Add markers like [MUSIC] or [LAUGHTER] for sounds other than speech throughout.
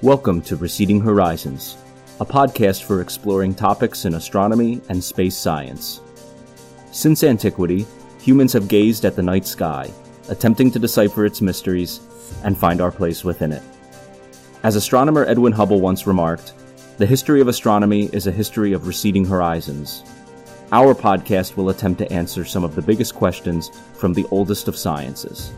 Welcome to Receding Horizons, a podcast for exploring topics in astronomy and space science. Since antiquity, humans have gazed at the night sky, attempting to decipher its mysteries and find our place within it. As astronomer Edwin Hubble once remarked, the history of astronomy is a history of receding horizons. Our podcast will attempt to answer some of the biggest questions from the oldest of sciences.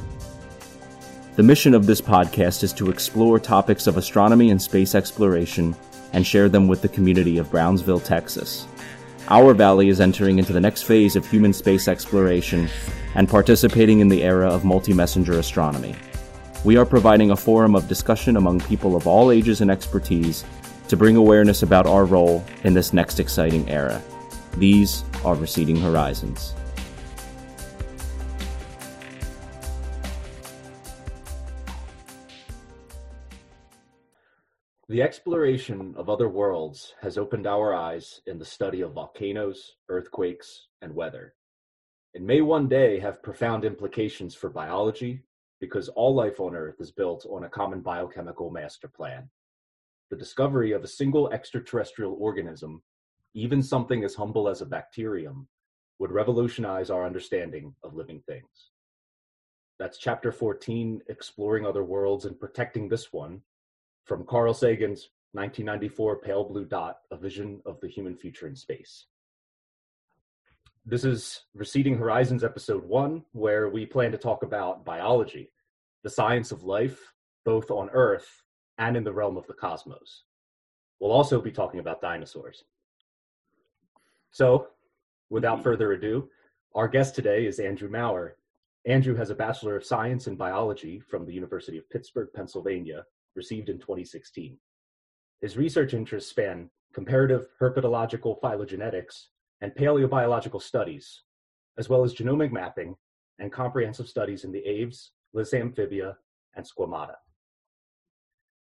The mission of this podcast is to explore topics of astronomy and space exploration and share them with the community of Brownsville, Texas. Our valley is entering into the next phase of human space exploration and participating in the era of multi messenger astronomy. We are providing a forum of discussion among people of all ages and expertise to bring awareness about our role in this next exciting era. These are Receding Horizons. The exploration of other worlds has opened our eyes in the study of volcanoes, earthquakes, and weather. It may one day have profound implications for biology because all life on Earth is built on a common biochemical master plan. The discovery of a single extraterrestrial organism, even something as humble as a bacterium, would revolutionize our understanding of living things. That's chapter 14 Exploring Other Worlds and Protecting This One from Carl Sagan's 1994 Pale Blue Dot, A Vision of the Human Future in Space. This is Receding Horizons episode one, where we plan to talk about biology, the science of life, both on Earth and in the realm of the cosmos. We'll also be talking about dinosaurs. So, without hmm. further ado, our guest today is Andrew Maurer. Andrew has a Bachelor of Science in Biology from the University of Pittsburgh, Pennsylvania, received in 2016. His research interests span comparative herpetological phylogenetics and paleobiological studies, as well as genomic mapping and comprehensive studies in the aves, Lissamphibia, and Squamata.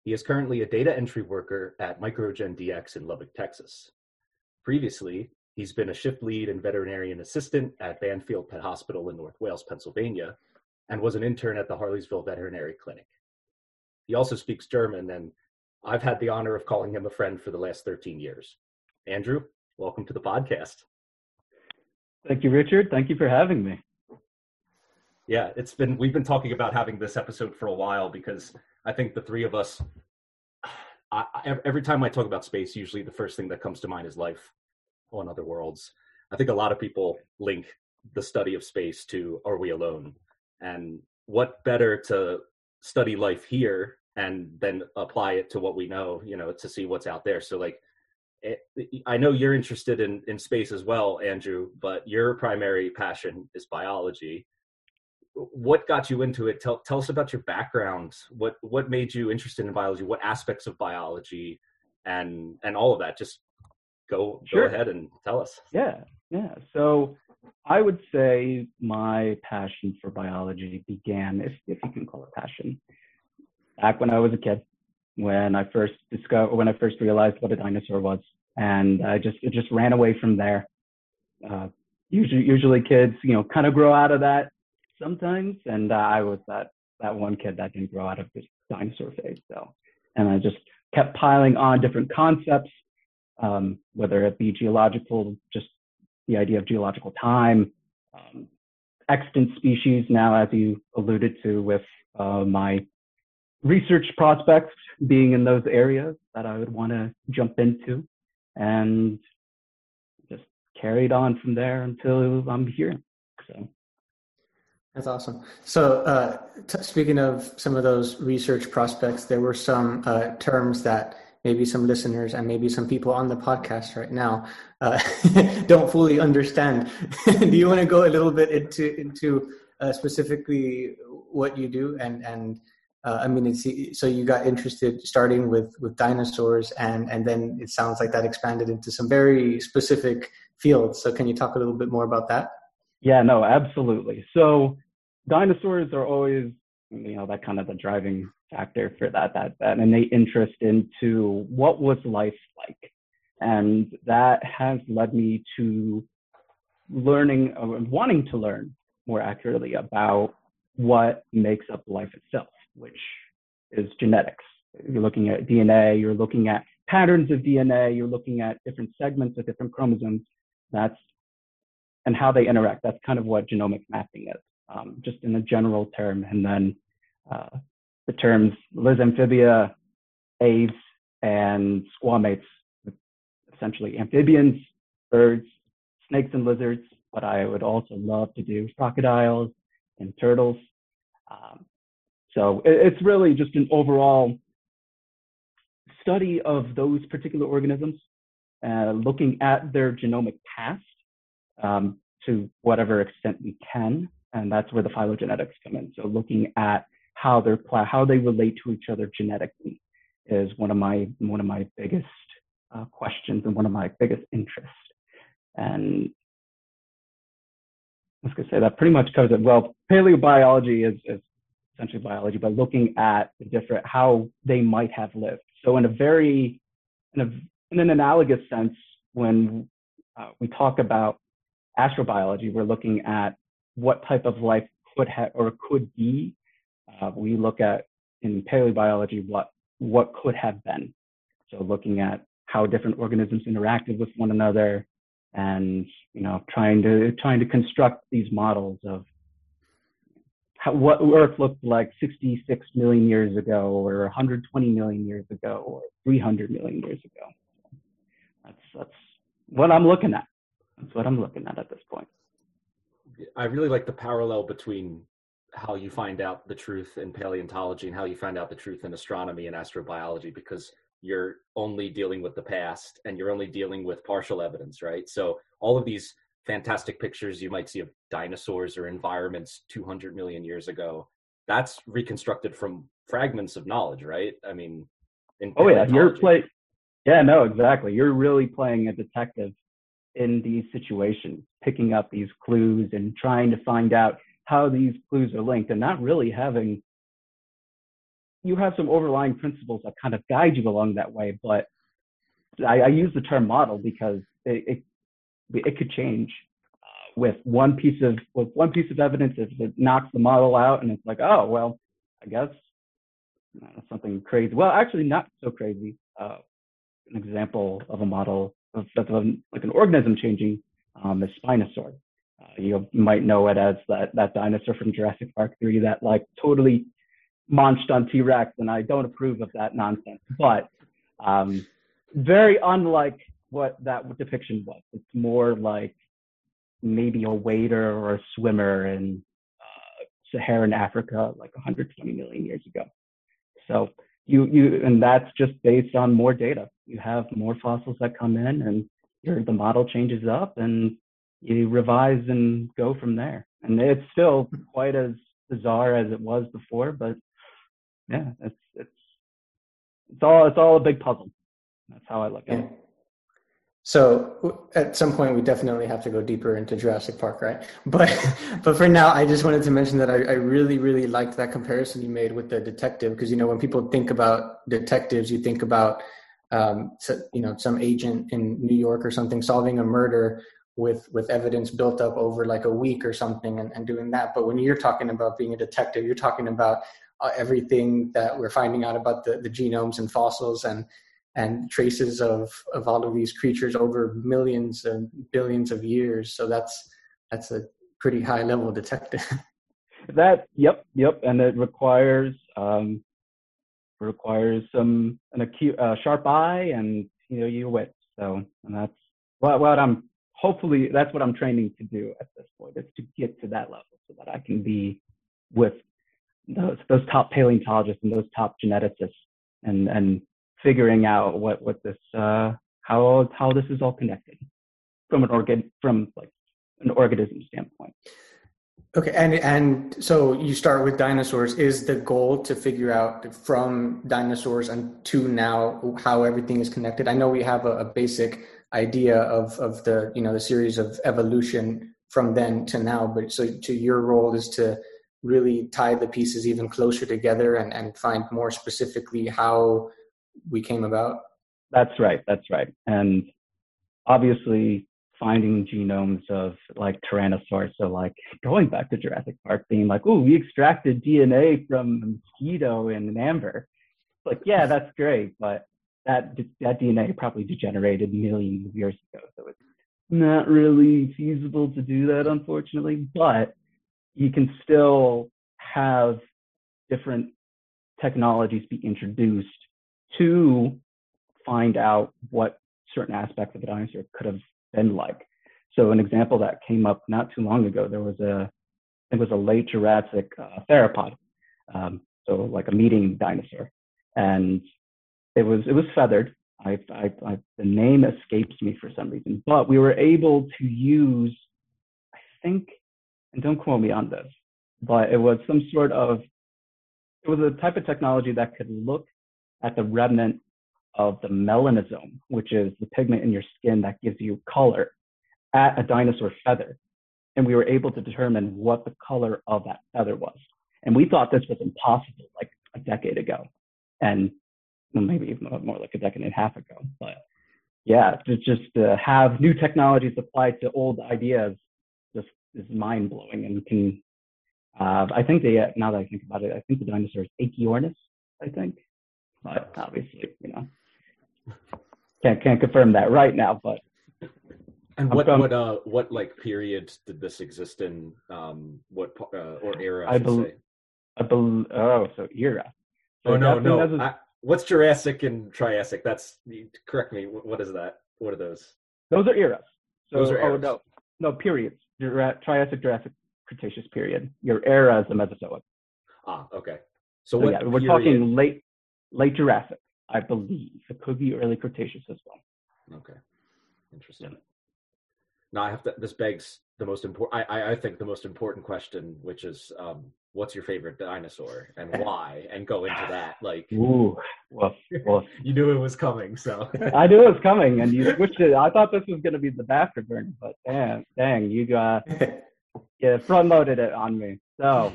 He is currently a data entry worker at MicroGenDX in Lubbock, Texas. Previously, he's been a shift lead and veterinarian assistant at Banfield Pet Hospital in North Wales, Pennsylvania, and was an intern at the Harleysville Veterinary Clinic. He also speaks German, and I've had the honor of calling him a friend for the last 13 years. Andrew, welcome to the podcast. Thank you, Richard. Thank you for having me. Yeah, it's been we've been talking about having this episode for a while because I think the three of us I, every time I talk about space, usually the first thing that comes to mind is life on other worlds. I think a lot of people link the study of space to are we alone? And what better to study life here and then apply it to what we know you know to see what's out there. So like it, i know you're interested in in space as well andrew but your primary passion is biology. What got you into it? Tell, tell us about your background what what made you interested in biology? What aspects of biology? And and all of that. Just go sure. go ahead and tell us. Yeah yeah. So i would say my passion for biology began if if you can call it passion back when I was a kid, when I first discovered, when I first realized what a dinosaur was, and I just it just ran away from there. Uh, usually, usually kids, you know, kind of grow out of that sometimes, and uh, I was that that one kid that didn't grow out of this dinosaur phase. So, and I just kept piling on different concepts, um, whether it be geological, just the idea of geological time, um, extant species. Now, as you alluded to with uh, my research prospects being in those areas that I would want to jump into and just carried on from there until I'm here. So that's awesome. So, uh, t- speaking of some of those research prospects, there were some uh, terms that maybe some listeners and maybe some people on the podcast right now uh, [LAUGHS] don't fully understand. [LAUGHS] Do you want to go a little bit into into uh, specifically what you do and and uh, I mean, it's, so you got interested starting with with dinosaurs, and and then it sounds like that expanded into some very specific fields. So can you talk a little bit more about that? Yeah, no, absolutely. So dinosaurs are always, you know, that kind of the driving factor for that that that innate interest into what was life like, and that has led me to learning, uh, wanting to learn more accurately about what makes up life itself which is genetics. you're looking at DNA, you're looking at patterns of DNA, you're looking at different segments of different chromosomes. That's and how they interact. That's kind of what genomic mapping is, um, just in a general term. And then uh, the terms Lissamphibia, aves, and squamates, essentially amphibians, birds, snakes, and lizards. But I would also love to do crocodiles and turtles. Um, so it's really just an overall study of those particular organisms, uh, looking at their genomic past um, to whatever extent we can, and that's where the phylogenetics come in. So looking at how they're how they relate to each other genetically is one of my one of my biggest uh, questions and one of my biggest interests. And I was going to say that pretty much covers it. Well, paleobiology is, is essentially biology, but looking at the different how they might have lived. So in a very in, a, in an analogous sense, when uh, we talk about astrobiology, we're looking at what type of life could have or could be. Uh, we look at in paleobiology what what could have been. So looking at how different organisms interacted with one another, and you know trying to trying to construct these models of how, what Earth looked like 66 million years ago, or 120 million years ago, or 300 million years ago. That's that's what I'm looking at. That's what I'm looking at at this point. I really like the parallel between how you find out the truth in paleontology and how you find out the truth in astronomy and astrobiology because you're only dealing with the past and you're only dealing with partial evidence, right? So all of these fantastic pictures you might see of dinosaurs or environments 200 million years ago, that's reconstructed from fragments of knowledge, right? I mean, oh yeah, you're play. Yeah, no, exactly. You're really playing a detective in these situations, picking up these clues and trying to find out how these clues are linked, and not really having you have some overlying principles that kind of guide you along that way. But I, I use the term model because it it, it could change with one piece of with one piece of evidence. If it knocks the model out, and it's like, oh well, I guess uh, something crazy. Well, actually, not so crazy. Uh, an example of a model of, of, of like an organism changing um, is Spinosaur. Uh, you might know it as that that dinosaur from Jurassic Park 3 that like totally munched on T-Rex, and I don't approve of that nonsense. But um, very unlike what that depiction was. It's more like maybe a wader or a swimmer in uh, Saharan Africa, like 120 million years ago. So you you and that's just based on more data. You have more fossils that come in, and your the model changes up, and you revise and go from there. And it's still quite as bizarre as it was before, but yeah, it's it's it's all it's all a big puzzle. That's how I look at it. So at some point, we definitely have to go deeper into Jurassic Park, right? But [LAUGHS] but for now, I just wanted to mention that I, I really really liked that comparison you made with the detective because you know when people think about detectives, you think about um, so, you know some agent in New York or something solving a murder with with evidence built up over like a week or something and, and doing that. But when you're talking about being a detective, you're talking about uh, everything that we're finding out about the, the genomes and fossils and and traces of of all of these creatures over millions and billions of years. So that's that's a pretty high level detective. [LAUGHS] that yep yep, and it requires um, requires some an acute uh, sharp eye and you know your wit. So and that's what what I'm hopefully that's what I'm training to do at this point is to get to that level so that I can be with those those top paleontologists and those top geneticists and and figuring out what what this uh, how how this is all connected from an organ from like an organism standpoint. Okay, and and so you start with dinosaurs. Is the goal to figure out from dinosaurs and to now how everything is connected? I know we have a, a basic idea of of the you know the series of evolution from then to now, but so to your role is to really tie the pieces even closer together and, and find more specifically how we came about? That's right. That's right. And obviously, finding genomes of like Tyrannosaurus. So, like going back to Jurassic Park, being like, oh, we extracted DNA from a mosquito in an amber. like, yeah, that's great, but that that DNA probably degenerated millions of years ago, so it's not really feasible to do that, unfortunately. But you can still have different technologies be introduced to find out what certain aspects of a dinosaur could have been like. So an example that came up not too long ago, there was a, it was a late Jurassic uh, theropod, um, so like a meeting dinosaur, and it was it was feathered. I, I, I, the name escapes me for some reason, but we were able to use, I think, and don't quote me on this, but it was some sort of, it was a type of technology that could look at the remnant of the melanosome, which is the pigment in your skin that gives you color, at a dinosaur feather. And we were able to determine what the color of that feather was. And we thought this was impossible like a decade ago. And maybe even more like a decade and a half ago. But yeah, just, just to have new technologies applied to old ideas just is mind blowing and can, uh, I think they, now that I think about it, I think the dinosaur is Anchiornis, I think. But obviously, you know, can't can't confirm that right now. But and what from, what uh what like period did this exist in? Um, what uh, or era? I, I believe. I believe. Oh, so era. So oh no, no. I, what's Jurassic and Triassic? That's correct me. What is that? What are those? Those are eras. So, those are eras. Oh no, no periods. Triassic, Jurassic, Cretaceous period. Your era is the Mesozoic. Ah, okay. So, so what? Yeah, we're talking late late Jurassic. I believe. It could be early Cretaceous as well. Okay. Interesting. Yeah. Now I have to, this begs the most important, I, I think the most important question, which is, um, what's your favorite dinosaur and [LAUGHS] why? And go into that. Like, Ooh, well, well [LAUGHS] you knew it was coming, so. [LAUGHS] I knew it was coming and you switched it. I thought this was going to be the bastard burn, but damn, dang, you got, yeah, front loaded it on me. So,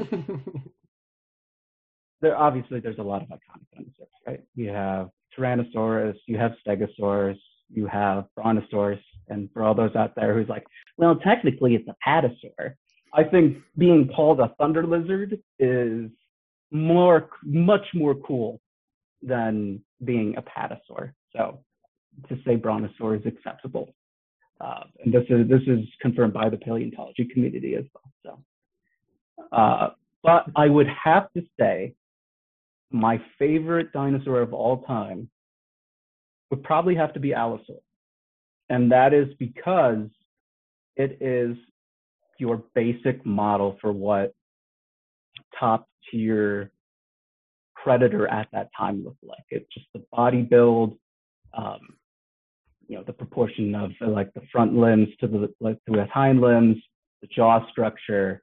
there obviously there's a lot of iconic dinosaurs, right? You have Tyrannosaurus, you have Stegosaurus, you have Brontosaurus, and for all those out there who's like, well, technically it's a patasaur. I think being called a thunder lizard is more, much more cool than being Apatosaur. So to say brontosaur is acceptable. Uh, and this is this is confirmed by the paleontology community as well. So, uh, but I would have to say my favorite dinosaur of all time would probably have to be Allosaur. And that is because it is your basic model for what top tier predator at that time looked like. It's just the body build, um, you know, the proportion of like the front limbs to the like to the hind limbs, the jaw structure,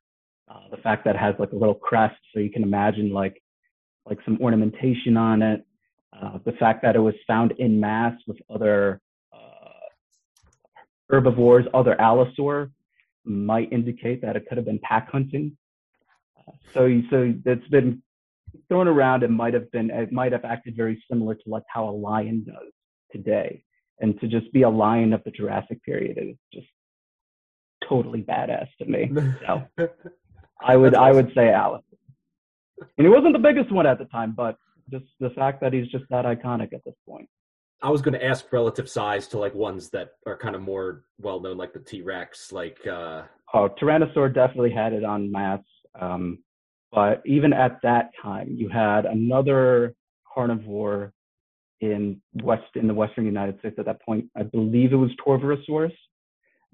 uh, the fact that it has like a little crest, so you can imagine like like some ornamentation on it. Uh, the fact that it was found in mass with other uh, herbivores, other allosaur, might indicate that it could have been pack hunting. Uh, so, so it's been thrown around. It might have been, it might have acted very similar to like how a lion does today. And to just be a lion of the Jurassic period is just totally badass to me. [LAUGHS] So, I would, awesome. I would say Alice and he wasn't the biggest one at the time, but just the fact that he's just that iconic at this point. I was going to ask relative size to like ones that are kind of more well known, like the T Rex, like. uh Oh, Tyrannosaur definitely had it on mass, um, but even at that time, you had another carnivore in west in the western United States at that point. I believe it was Torvosaurus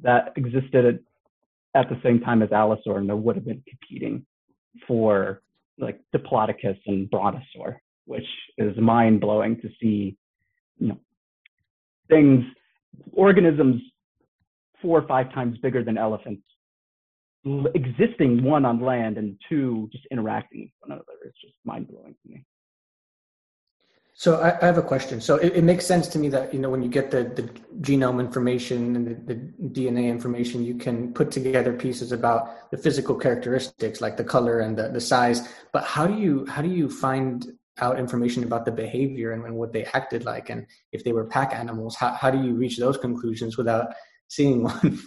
that existed at, at the same time as Allosaur, and they would have been competing for like Diplodocus and Brontosaur, which is mind blowing to see, you know, things, organisms four or five times bigger than elephants existing one on land and two just interacting with one another. It's just mind blowing to me. So I, I, have a question. So it, it, makes sense to me that you know when you get the, the genome information and the, the, DNA information, you can put together pieces about the physical characteristics like the color and the, the size. But how do you how do you find out information about the behavior and, and what they acted like and if they were pack animals? How how do you reach those conclusions without seeing [LAUGHS] one?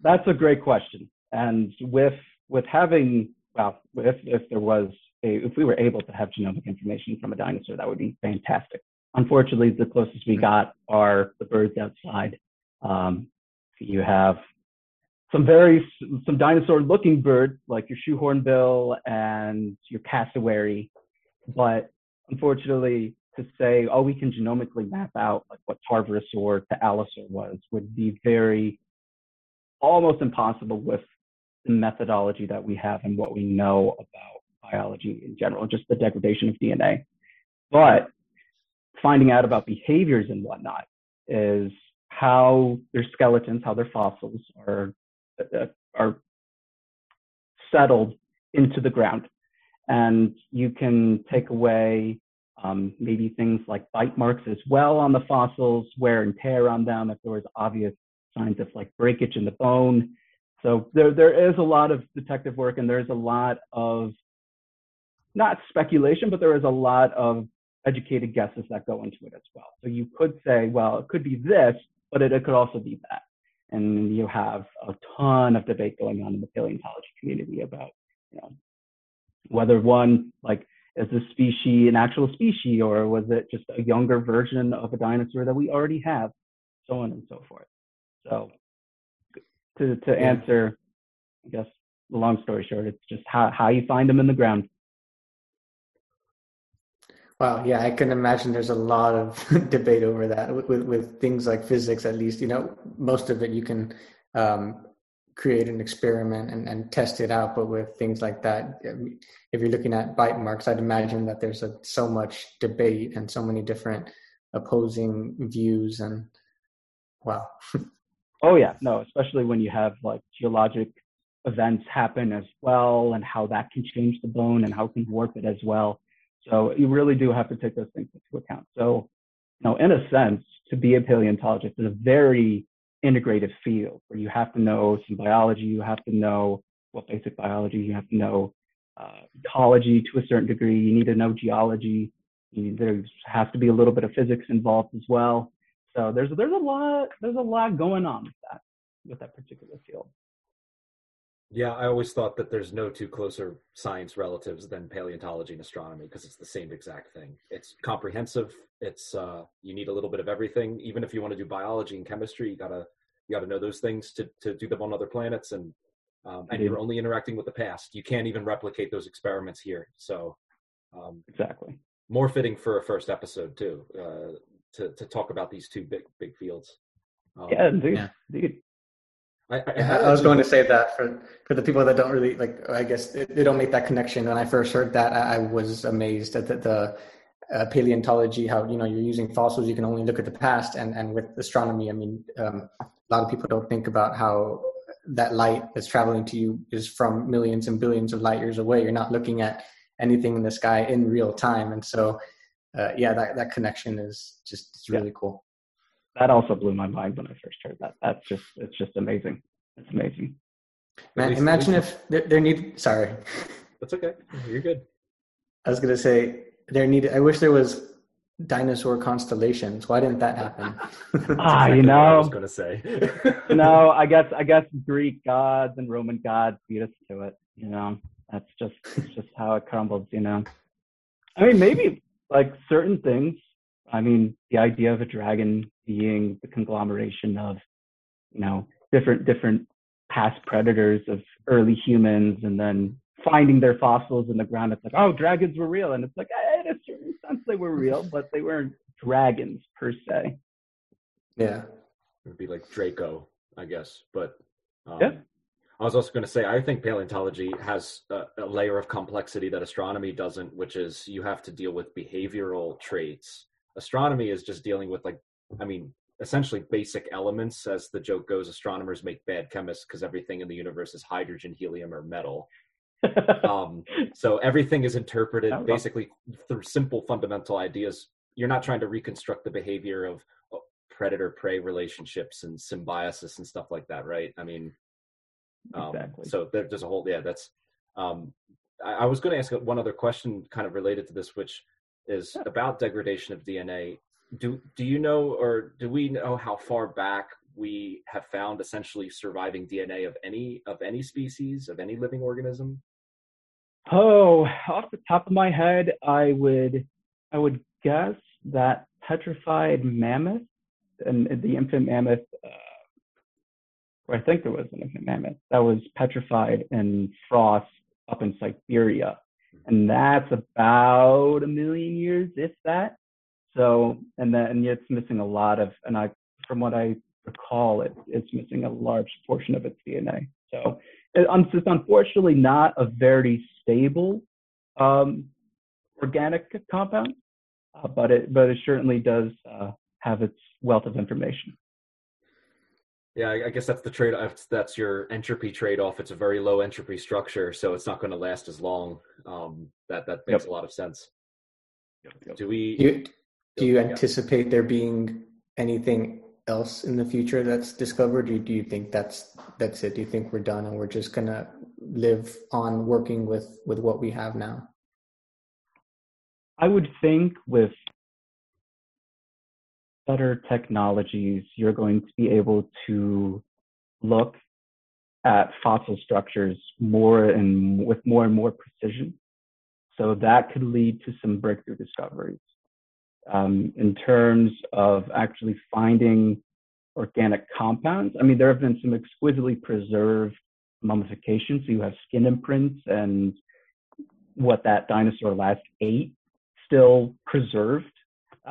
That's a great question. And with with having well, if if there was if we were able to have genomic information from a dinosaur, that would be fantastic. Unfortunately, the closest we got are the birds outside. Um, you have some very some dinosaur looking birds like your shoehornbill and your cassowary, but unfortunately, to say oh we can genomically map out like what Tarbosaur to Allosaur was would be very almost impossible with the methodology that we have and what we know about biology in general, just the degradation of DNA. But finding out about behaviors and whatnot is how their skeletons, how their fossils are uh, are settled into the ground, and you can take away um, maybe things like bite marks as well on the fossils, wear and tear on them if there was obvious signs of like breakage in the bone. So there there is a lot of detective work and there's a lot of not speculation, but there is a lot of educated guesses that go into it as well. So you could say, well, it could be this, but it, it could also be that. And you have a ton of debate going on in the paleontology community about, you know, whether one like is this species an actual species or was it just a younger version of a dinosaur that we already have, so on and so forth. So to to answer, I guess the long story short, it's just how how you find them in the ground. Wow, yeah, I can imagine there's a lot of [LAUGHS] debate over that with, with, with things like physics. At least, you know, most of it you can um, create an experiment and, and test it out. But with things like that, if you're looking at bite marks, I'd imagine that there's a, so much debate and so many different opposing views. And wow. [LAUGHS] oh yeah, no, especially when you have like geologic events happen as well, and how that can change the bone and how it can warp it as well. So you really do have to take those things into account. So, you know, in a sense, to be a paleontologist is a very integrated field where you have to know some biology, you have to know what well, basic biology, you have to know uh, ecology to a certain degree, you need to know geology, there has to be a little bit of physics involved as well. So there's there's a lot there's a lot going on with that with that particular field. Yeah, I always thought that there's no two closer science relatives than paleontology and astronomy because it's the same exact thing. It's comprehensive. It's uh, you need a little bit of everything. Even if you want to do biology and chemistry, you gotta you gotta know those things to to do them on other planets, and um, and you're only interacting with the past. You can't even replicate those experiments here. So um, exactly more fitting for a first episode too uh, to to talk about these two big big fields. Um, yeah, dude, yeah. dude. I, I, I, was going to say that for, for the people that don't really like, I guess they don't make that connection. When I first heard that, I, I was amazed at the, the uh, paleontology, how, you know, you're using fossils, you can only look at the past and, and with astronomy, I mean, um, a lot of people don't think about how that light that's traveling to you is from millions and billions of light years away. You're not looking at anything in the sky in real time. And so, uh, yeah, that, that connection is just, it's really yeah. cool that also blew my mind when I first heard that. That's just it's just amazing. It's amazing. Man, imagine if there, there need. Sorry. That's okay. You're good. I was gonna say there need. I wish there was dinosaur constellations. Why didn't that happen? [LAUGHS] ah, you know. [LAUGHS] I was gonna say. [LAUGHS] no, I guess I guess Greek gods and Roman gods beat us to it. You know, that's just it's just how it crumbles. You know. I mean, maybe like certain things I mean, the idea of a dragon being the conglomeration of, you know, different different past predators of early humans, and then finding their fossils in the ground. It's like, oh, dragons were real, and it's like, eh, in a certain sense, they were real, [LAUGHS] but they weren't dragons per se. Yeah, it would be like Draco, I guess. But um, yeah. I was also going to say, I think paleontology has a, a, layer of complexity that astronomy doesn't, which is you have to deal with behavioral traits astronomy is just dealing with like i mean essentially basic elements as the joke goes astronomers make bad chemists because everything in the universe is hydrogen helium or metal. Um, so everything is interpreted basically through simple fundamental ideas. You're not trying to reconstruct the behavior of predator prey relationships and symbiosis and stuff like that right? I mean um, exactly. so there, there's a whole yeah that's um, I, I was going to ask one other question kind of related to this which is about degradation of DNA. Do do you know, or do we know how far back we have found essentially surviving DNA of any of any species of any living organism? Oh, off the top of my head, I would I would guess that petrified mammoth and the infant mammoth, uh, or I think there was an infant mammoth that was petrified in frost up in Siberia, and that's about a million years, if that. So, and then and it's missing a lot of, and I, from what I recall, it, it's missing a large portion of its DNA. So, it, it's unfortunately not a very stable um, organic compound, uh, but it but it certainly does uh, have its wealth of information. Yeah, I guess that's the trade. Off that's your entropy trade-off. It's a very low entropy structure, so it's not going to last as long. Um, that that makes yep. a lot of sense. Yep, yep. Do we? Do you, do you anticipate there being anything else in the future that's discovered? Or do you think that's that's it? Do you think we're done and we're just gonna live on working with with what we have now? I would think with better technologies, you're going to be able to look at fossil structures more and with more and more precision. So that could lead to some breakthrough discoveries. Um, in terms of actually finding organic compounds, I mean, there have been some exquisitely preserved mummifications. So you have skin imprints and what that dinosaur last ate still preserved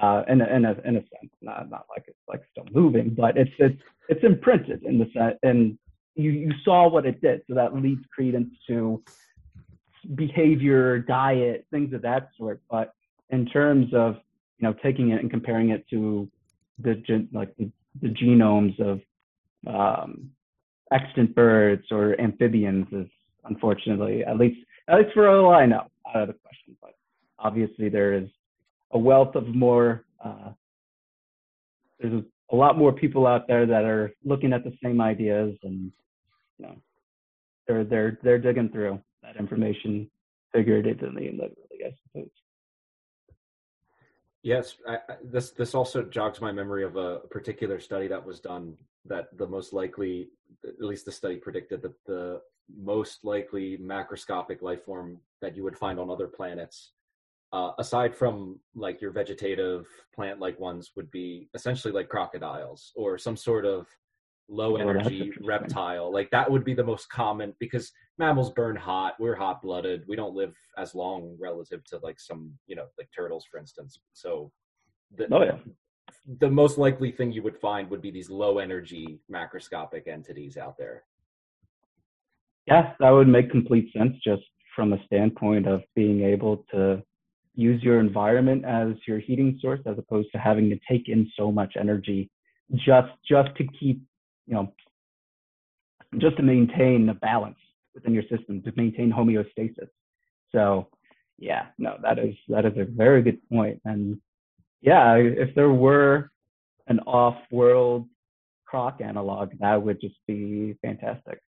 uh, in, a, in, a, in a sense, not, not like it's like still moving, but it's, it's, it's imprinted in the sense, and you, you saw what it did. So that leads credence to behavior, diet, things of that sort. But in terms of, you know, taking it and comparing it to the, like the, the genomes of um, extant birds or amphibians is unfortunately, at least, at least for all I know, out of the question. But obviously there is a wealth of more uh, there's a lot more people out there that are looking at the same ideas and you know they're they're they're digging through that information figuratively and literally i suppose yes I, I, this this also jogs my memory of a particular study that was done that the most likely at least the study predicted that the most likely macroscopic life form that you would find on other planets uh, aside from like your vegetative plant like ones would be essentially like crocodiles or some sort of low oh, energy oh, reptile like that would be the most common because mammals burn hot we're hot blooded we don't live as long relative to like some you know like turtles for instance. So the, oh, yeah. the most likely thing you would find would be these low energy macroscopic entities out there. Yes, that would make complete sense just from a standpoint of being able to use your environment as your heating source as opposed to having to take in so much energy just just to keep you know just to maintain the balance within your system to maintain homeostasis so yeah no that is that is a very good point. and yeah if there were an off-world croc analog that would just be fantastic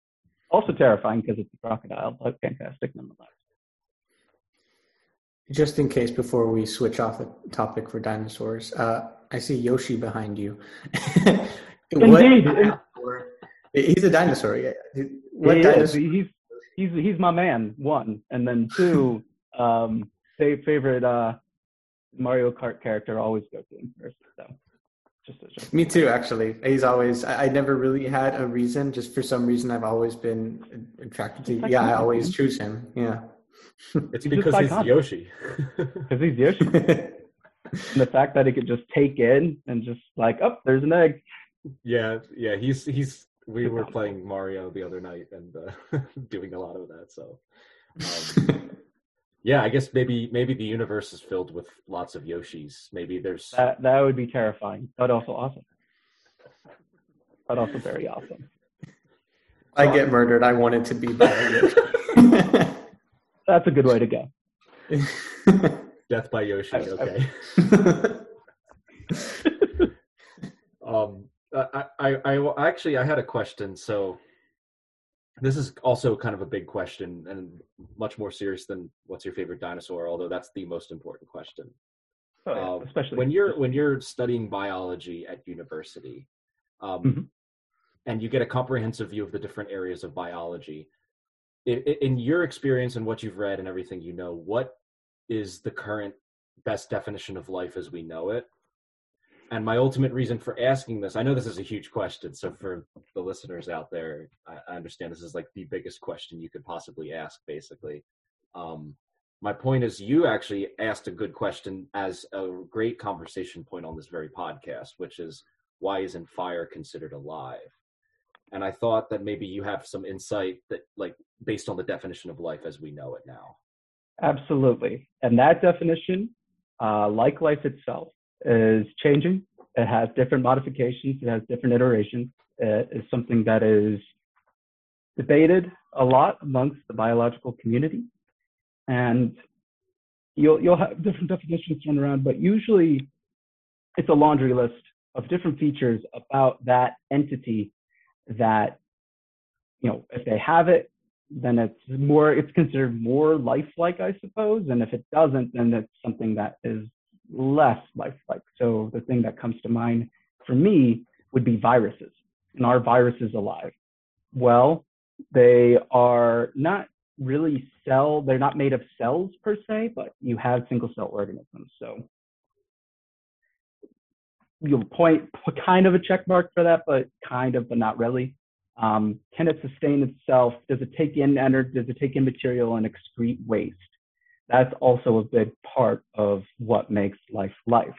also terrifying because it's a crocodile but fantastic nonetheless just in case, before we switch off the topic for dinosaurs, uh, I see Yoshi behind you. [LAUGHS] Indeed, he's a dinosaur. Yeah. What he dinosaur? He's he's he's my man. One, and then two. [LAUGHS] um, favorite uh, Mario Kart character always go to him first. So. Just, just Me too, actually. He's always. I, I, never really had a reason. Just for some reason, I've always been attracted to. Yeah, I always choose him. Yeah. [LAUGHS] It's because [LAUGHS] he's Yoshi. Because he's Yoshi. and the fact that he could just take in and just like, oh, there's an egg. Yeah, yeah. He's he's. We were playing Mario the other night and uh, [LAUGHS] doing a lot of that. So, um, [LAUGHS] yeah, I guess maybe maybe the universe is filled with lots of Yoshis. Maybe there's that. That would be terrifying, but also awesome. But also very awesome. I get murdered. I wanted to be by Yoshi. [LAUGHS] That's a good way to go. Death by Yoshi. Okay. Um, I, I, I actually I had a question. So this is also kind of a big question and much more serious than what's your favorite dinosaur. Although that's the most important question. Oh, yeah. um, Especially when you're when you're studying biology at university, um, mm-hmm. and you get a comprehensive view of the different areas of biology in your experience and what you've read and everything you know, what is the current best definition of life as we know it? And my ultimate reason for asking this, I know this is a huge question. So for the listeners out there, I, understand this is like the biggest question you could possibly ask, basically. Um, my point is, you actually asked a good question as a great conversation point on this very podcast, which is why isn't fire considered alive? And I thought that maybe you have some insight that, like, based on the definition of life as we know it now. Absolutely. And that definition, uh, like life itself, is changing. It has different modifications, it has different iterations. It is something that is debated a lot amongst the biological community. And you'll, you'll have different definitions thrown around, but usually it's a laundry list of different features about that entity that, you know, if they have it, then it's more, it's considered more lifelike, I suppose. And if it doesn't, then it's something that is less lifelike. So the thing that comes to mind for me would be viruses. And are viruses alive? Well, they are not really cell, they're not made of cells per se, but you have single cell organisms. So you'll point [LAUGHS] kind of a check mark for that, but kind of, but not really. Um, can it sustain itself? Does it take in energy? Does it take in material and excrete waste? That's also a big part of what makes life life.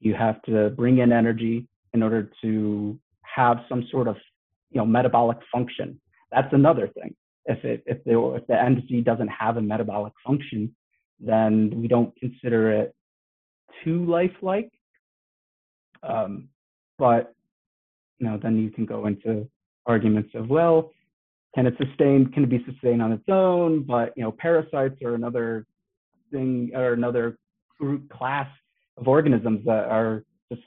You have to bring in energy in order to have some sort of you know metabolic function. That's another thing. If it if the if the entity doesn't have a metabolic function, then we don't consider it too lifelike. Um, but you know, then you can go into arguments of well, can it sustain? Can it be sustained on its own? But you know, parasites are another thing or another group class of organisms that are just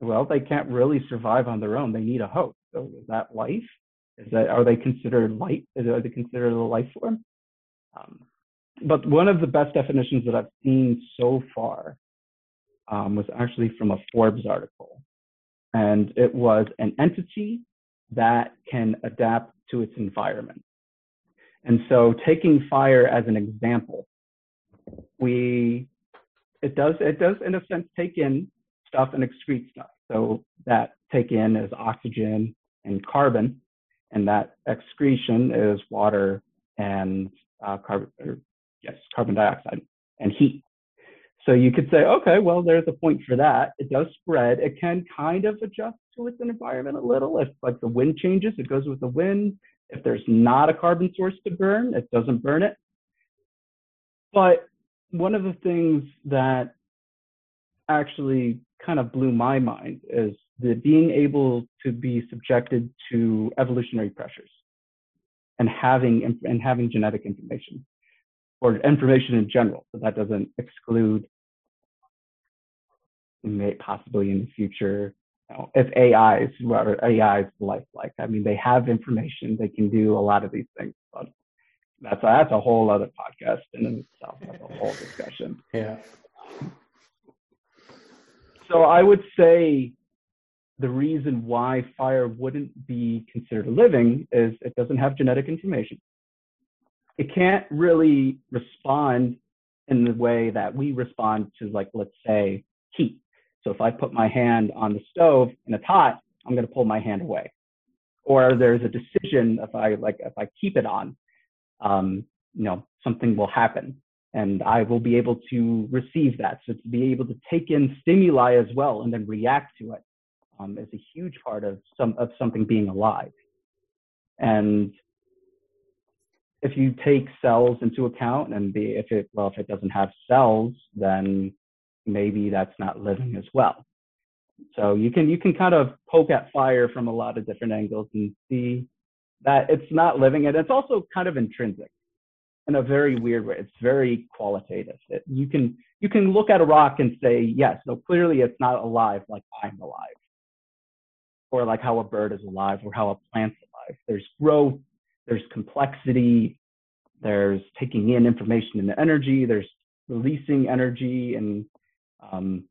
well, they can't really survive on their own. They need a host. So is that life? Is that are they considered light? Are they considered a life form? Um, but one of the best definitions that I've seen so far um, was actually from a Forbes article, and it was an entity that can adapt to its environment. And so, taking fire as an example, we it does it does in a sense take in stuff and excrete stuff. So that take in is oxygen and carbon, and that excretion is water and uh, carbon, yes, carbon dioxide and heat. So you could say, okay, well, there's a point for that. It does spread. It can kind of adjust to its environment a little. If like the wind changes, it goes with the wind. If there's not a carbon source to burn, it doesn't burn it. But one of the things that actually kind of blew my mind is the being able to be subjected to evolutionary pressures and having and having genetic information or information in general. So that doesn't exclude possibly in the future you know, if AIs or AIs lifelike. I mean, they have information, they can do a lot of these things, but that's a, that's a whole other podcast in itself. That's a whole discussion. Yeah. So I would say the reason why fire wouldn't be considered living is it doesn't have genetic information. It can't really respond in the way that we respond to, like, let's say, heat. So if I put my hand on the stove and it's hot, I'm going to pull my hand away. Or there's a decision if I like if I keep it on, um, you know, something will happen and I will be able to receive that. So to be able to take in stimuli as well and then react to it um, is a huge part of some of something being alive. And if you take cells into account and the if it well if it doesn't have cells, then maybe that's not living as well. So you can you can kind of poke at fire from a lot of different angles and see that it's not living and it's also kind of intrinsic in a very weird way. It's very qualitative. It, you can you can look at a rock and say, yes, no, clearly it's not alive like I'm alive, or like how a bird is alive, or how a plant's alive. There's growth, there's complexity, there's taking in information and energy, there's releasing energy and um,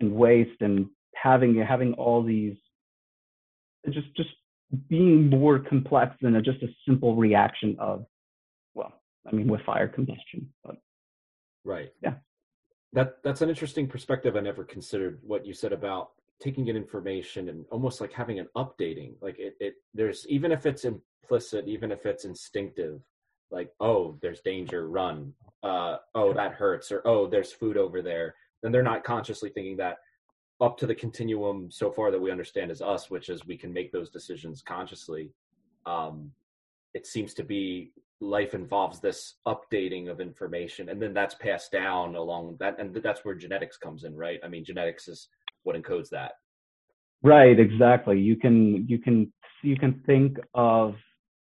and waste, and having having all these just just being more complex than a, just a simple reaction of, well, I mean, with fire combustion. But right. Yeah. That that's an interesting perspective. I never considered what you said about taking in information and almost like having an updating. Like it, it there's even if it's implicit, even if it's instinctive, like oh, there's danger, run. Uh, oh, that hurts, or oh, there's food over there. Then they're not consciously thinking that up to the continuum so far that we understand as us, which is we can make those decisions consciously. Um, it seems to be life involves this updating of information, and then that's passed down along that, and that's where genetics comes in, right? I mean, genetics is what encodes that. Right, exactly. You can you can you can think of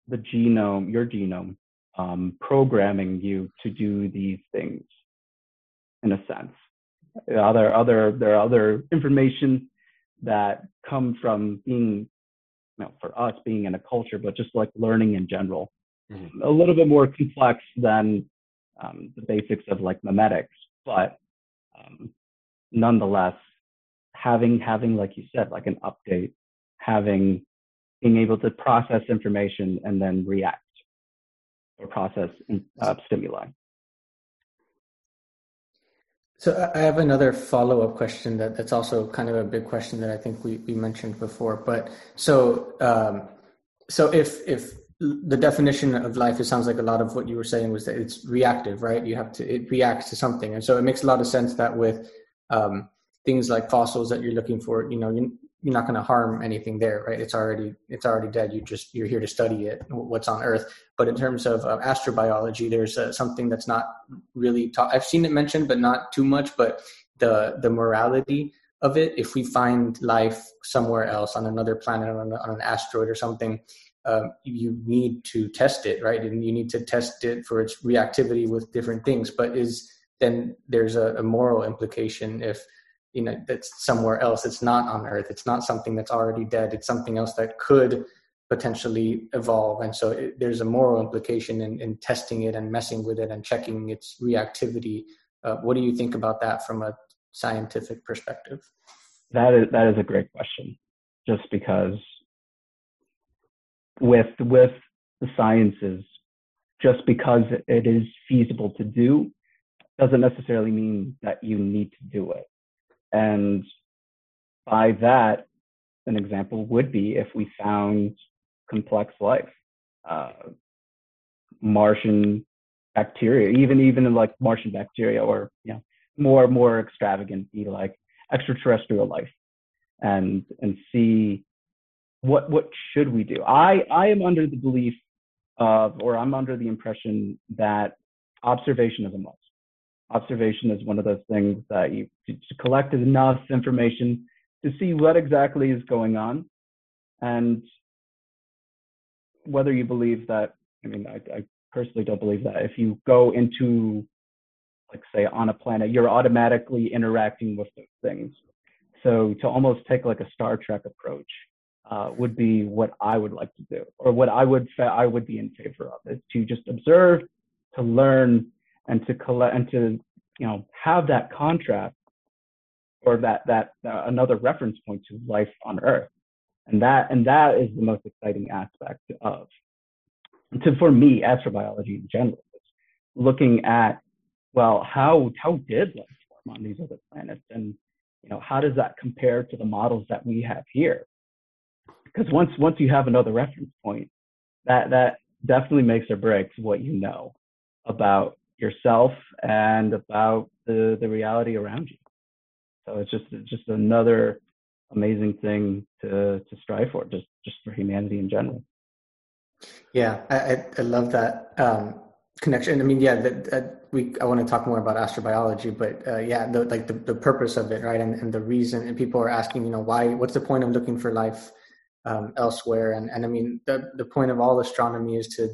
the genome, your genome, um, programming you to do these things, in a sense other other there are other information that come from being you know, for us being in a culture, but just like learning in general, mm-hmm. a little bit more complex than um, the basics of like memetics, but um, nonetheless, having having like you said, like an update, having being able to process information and then react or process uh, stimuli. So I have another follow-up question that, that's also kind of a big question that I think we, we mentioned before. But so um, so if if the definition of life, it sounds like a lot of what you were saying was that it's reactive, right? You have to it reacts to something, and so it makes a lot of sense that with um, things like fossils that you're looking for, you know, you're not going to harm anything there right? It's already it's already dead. You just you're here to study it what's on earth. But in terms of uh, astrobiology there's uh, something that's not really taught. I've seen it mentioned but not too much but the the morality of it if we find life somewhere else on another planet on, on an asteroid or something um, you need to test it right? And you need to test it for its reactivity with different things. But is then there's a, a moral implication if you know that's somewhere else. It's not on earth. It's not something that's already dead. It's something else that could potentially evolve. And so it, there's a moral implication in, in, testing it and messing with it and checking its reactivity. Uh, what do you think about that from a scientific perspective? That is that is a great question. Just because with with the sciences just because it is feasible to do doesn't necessarily mean that you need to do it and by that, an example would be if we found complex life, uh, Martian bacteria, even even like Martian bacteria, or you know, more more extravagant, be like extraterrestrial life, and and see what what should we do. I I am under the belief of, or I'm under the impression that observation is a must observation is one of those things that you collect enough information to see what exactly is going on and whether you believe that i mean I, I, personally don't believe that. If you go into like say on a planet you're automatically interacting with those things. So to almost take like a star trek approach uh, would be what i would like to do or what i would i would be in favor of is to just observe to learn and to collect and to you know have that contrast or that that uh, another reference point to life on earth. And that and that is the most exciting aspect of to for me astrobiology in general is looking at well how how did life form on these other planets? And you know how does that compare to the models that we have here? Because once once you have another reference point that that definitely makes or breaks what you know about yourself and about the, the reality around you. So it's just it's just another amazing thing to to strive for, just just for humanity in general. Yeah, I I love that um, connection. I mean, yeah, that, that we I want to talk more about astrobiology, but uh, yeah, the, like the, the purpose of it, right, and, and the reason, and people are asking, you know, why? What's the point of looking for life um, elsewhere? And and I mean, the the point of all astronomy is to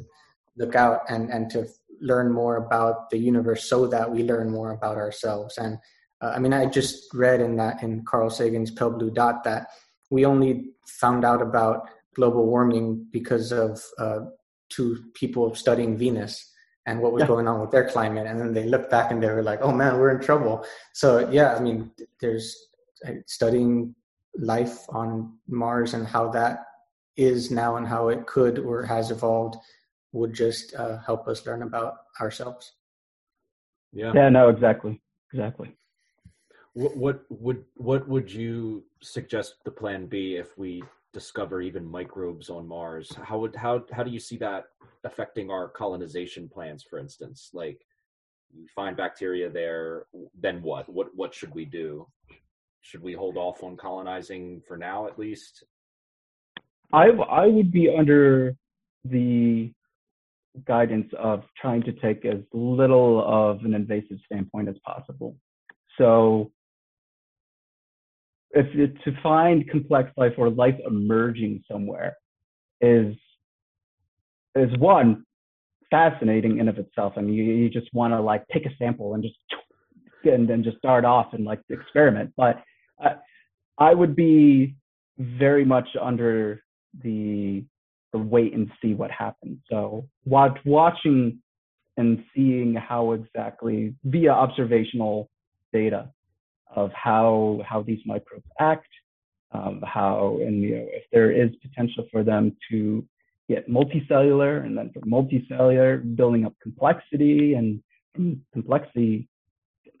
look out and and to learn more about the universe so that we learn more about ourselves. And uh, I mean, I just read in that in Carl Sagan's Pale Blue Dot that we only found out about global warming because of uh, two people studying Venus and what was yeah. going on with their climate. And then they looked back and they were like, oh man, we're in trouble. So yeah, I mean, there's uh, studying life on Mars and how that is now and how it could or has evolved would just uh, help us learn about ourselves. Yeah. Yeah. No. Exactly. Exactly. What, what would what would you suggest the plan be if we discover even microbes on Mars? How would how how do you see that affecting our colonization plans, for instance? Like you find bacteria there, then what? What what should we do? Should we hold off on colonizing for now, at least? I I would be under the guidance of trying to take as little of an invasive standpoint as possible. So if to find complex life or life emerging somewhere is is one fascinating in of itself. I mean, you, you just want to like take a sample and just and then just start off and like experiment. But I, I would be very much under the the wait and see what happens. So watch, watching and seeing how exactly via observational data of how how these microbes act, um, how and you know if there is potential for them to get multicellular and then from multicellular building up complexity and complexity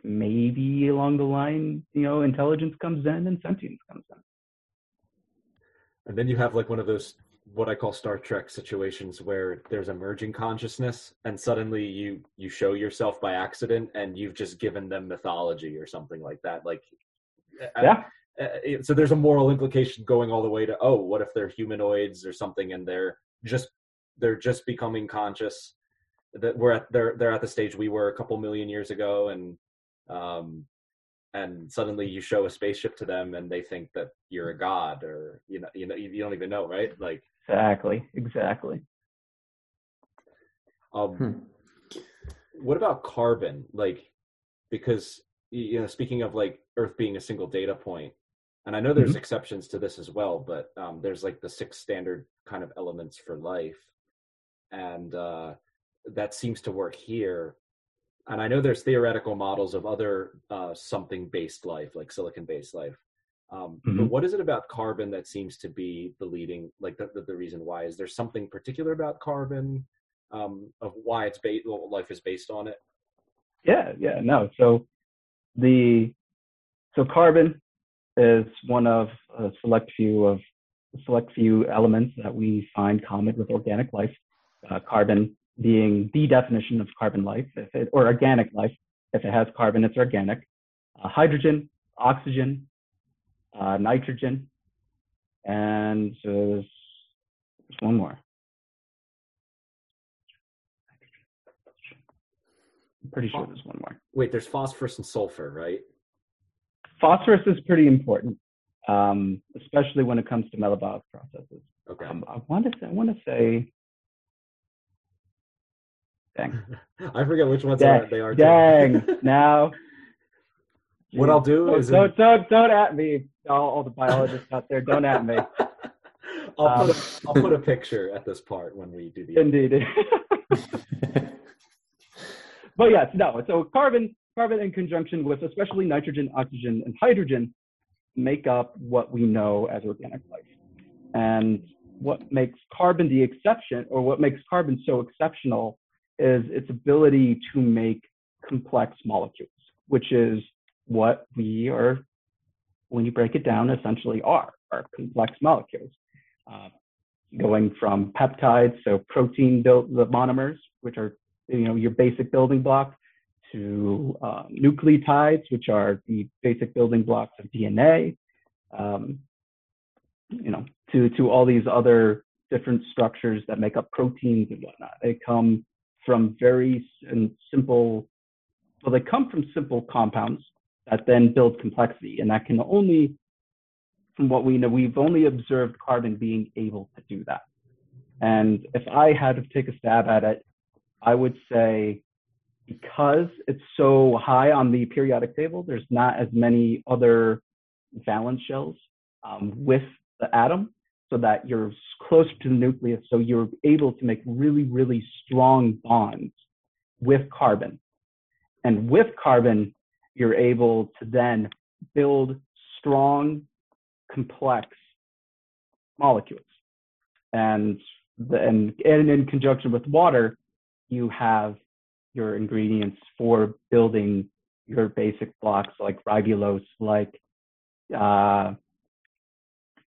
maybe along the line you know intelligence comes in and sentience comes in and then you have like one of those what I call Star Trek situations where there's emerging consciousness and suddenly you you show yourself by accident and you've just given them mythology or something like that. Like uh, uh, yeah. Uh, I, I, so there's a moral implication going all the way to oh what if they're humanoids or something and they're just they're just becoming conscious that we're at they're they're at the stage we were a couple million years ago and um and suddenly you show a spaceship to them and they think that you're a god or you know you know you don't even know right like exactly exactly um hmm. what about carbon like because you know speaking of like earth being a single data point and i know there's mm-hmm. exceptions to this as well but um there's like the six standard kind of elements for life and uh that seems to work here and I know there's theoretical models of other uh, something based life, like silicon based life. Um, mm-hmm. But what is it about carbon that seems to be the leading, like the, the, the reason why? Is there something particular about carbon um, of why it's based, life is based on it? Yeah, yeah, no. So the so carbon is one of a select few of select few elements that we find common with organic life. Uh, carbon being the definition of carbon life, if it, or organic life. If it has carbon, it's organic. Uh, hydrogen, oxygen, uh, nitrogen, and uh, there's, there's one more. I'm pretty sure there's one more. Wait, there's phosphorus and sulfur, right? Phosphorus is pretty important, um, especially when it comes to metabolic processes. Okay. Um, I want to say, I want to say Dang. [LAUGHS] I forget which ones dang, they are. Dang. now. [LAUGHS] What I'll do is don't, don't don't at me, all, all, the biologists out there. Don't at me. [LAUGHS] I'll um, put a, I'll put a picture at this part when we do the. Indeed. [LAUGHS] but yes, no. So carbon carbon in conjunction with especially nitrogen, oxygen, and hydrogen make up what we know as organic life. And what makes carbon the exception, or what makes carbon so exceptional, is its ability to make complex molecules, which is what we are, when you break it down, essentially are, are complex molecules. Uh, going from peptides, so protein built the monomers, which are you know your basic building block, to uh, nucleotides, which are the basic building blocks of DNA, um, you know, to to all these other different structures that make up proteins and whatnot. They come from very simple, well, they come from simple compounds that then builds complexity. And that can only, from what we know, we've only observed carbon being able to do that. And if I had to take a stab at it, I would say because it's so high on the periodic table, there's not as many other valence shells um, with the atom so that you're closer to the nucleus, so you're able to make really, really strong bonds with carbon. And with carbon, you're able to then build strong, complex molecules. and the, and and in conjunction with water, you have your ingredients for building your basic blocks like ribulose, like uh,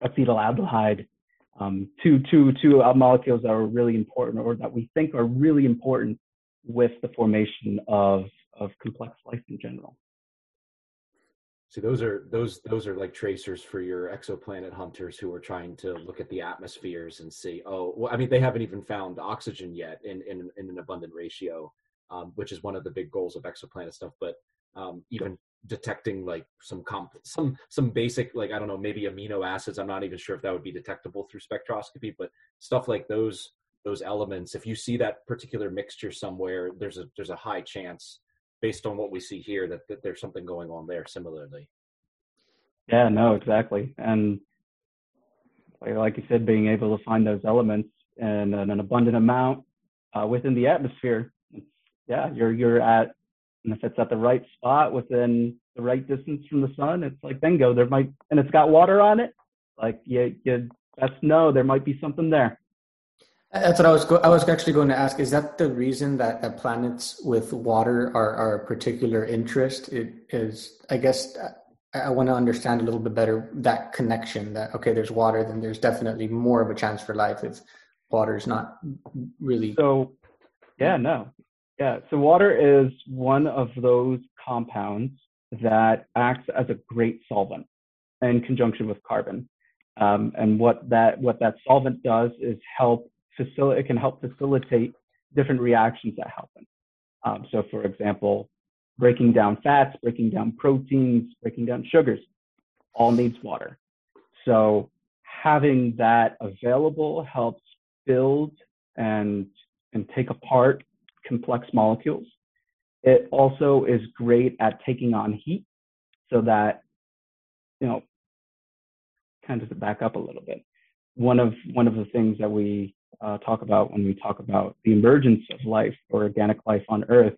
acetaldehyde, um, two, two, two molecules that are really important or that we think are really important with the formation of, of complex life in general. See, those are those those are like tracers for your exoplanet hunters who are trying to look at the atmospheres and see. Oh, well, I mean, they haven't even found oxygen yet in in, in an abundant ratio, um, which is one of the big goals of exoplanet stuff. But um, even detecting like some comp some some basic like i don't know maybe amino acids i'm not even sure if that would be detectable through spectroscopy but stuff like those those elements if you see that particular mixture somewhere there's a there's a high chance based on what we see here that, that there's something going on there similarly yeah no exactly and like you said being able to find those elements in an abundant amount uh, within the atmosphere yeah you're you're at and if it's at the right spot within the right distance from the sun, it's like bingo. There might and it's got water on it. Like you, you best know there might be something there. That's what I was. Go- I was actually going to ask. Is that the reason that, planets with water are, are a particular interest? It is. I guess I, I want to understand a little bit better that connection. That okay, there's water, then there's definitely more of a chance for life if water is not really. So, yeah, no, yeah, so water is one of those compounds that acts as a great solvent in conjunction with carbon. Um, and what that what that solvent does is help facilitate. It can help facilitate different reactions that happen. Um, so, for example, breaking down fats, breaking down proteins, breaking down sugars, all needs water. So, having that available helps build and and take apart complex molecules. It also is great at taking on heat so that, you know, kind of to back up a little bit. One of, one of the things that we uh, talk about when we talk about the emergence of life or organic life on Earth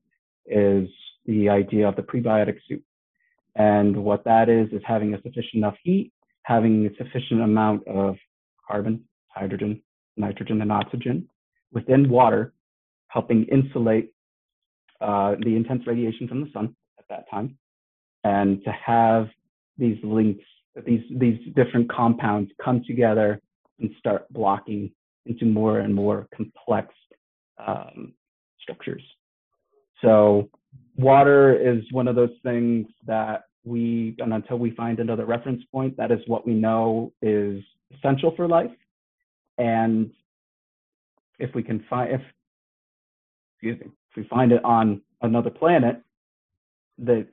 is the idea of the prebiotic soup. And what that is, is having a sufficient enough heat, having a sufficient amount of carbon, hydrogen, nitrogen, and oxygen within water helping insulate uh, the intense radiation from the sun at that time, and to have these links, these these different compounds come together and start blocking into more and more complex um, structures. So water is one of those things that we, and until we find another reference point, that is what we know is essential for life. And if we can find, if excuse me, if we find it on another planet, the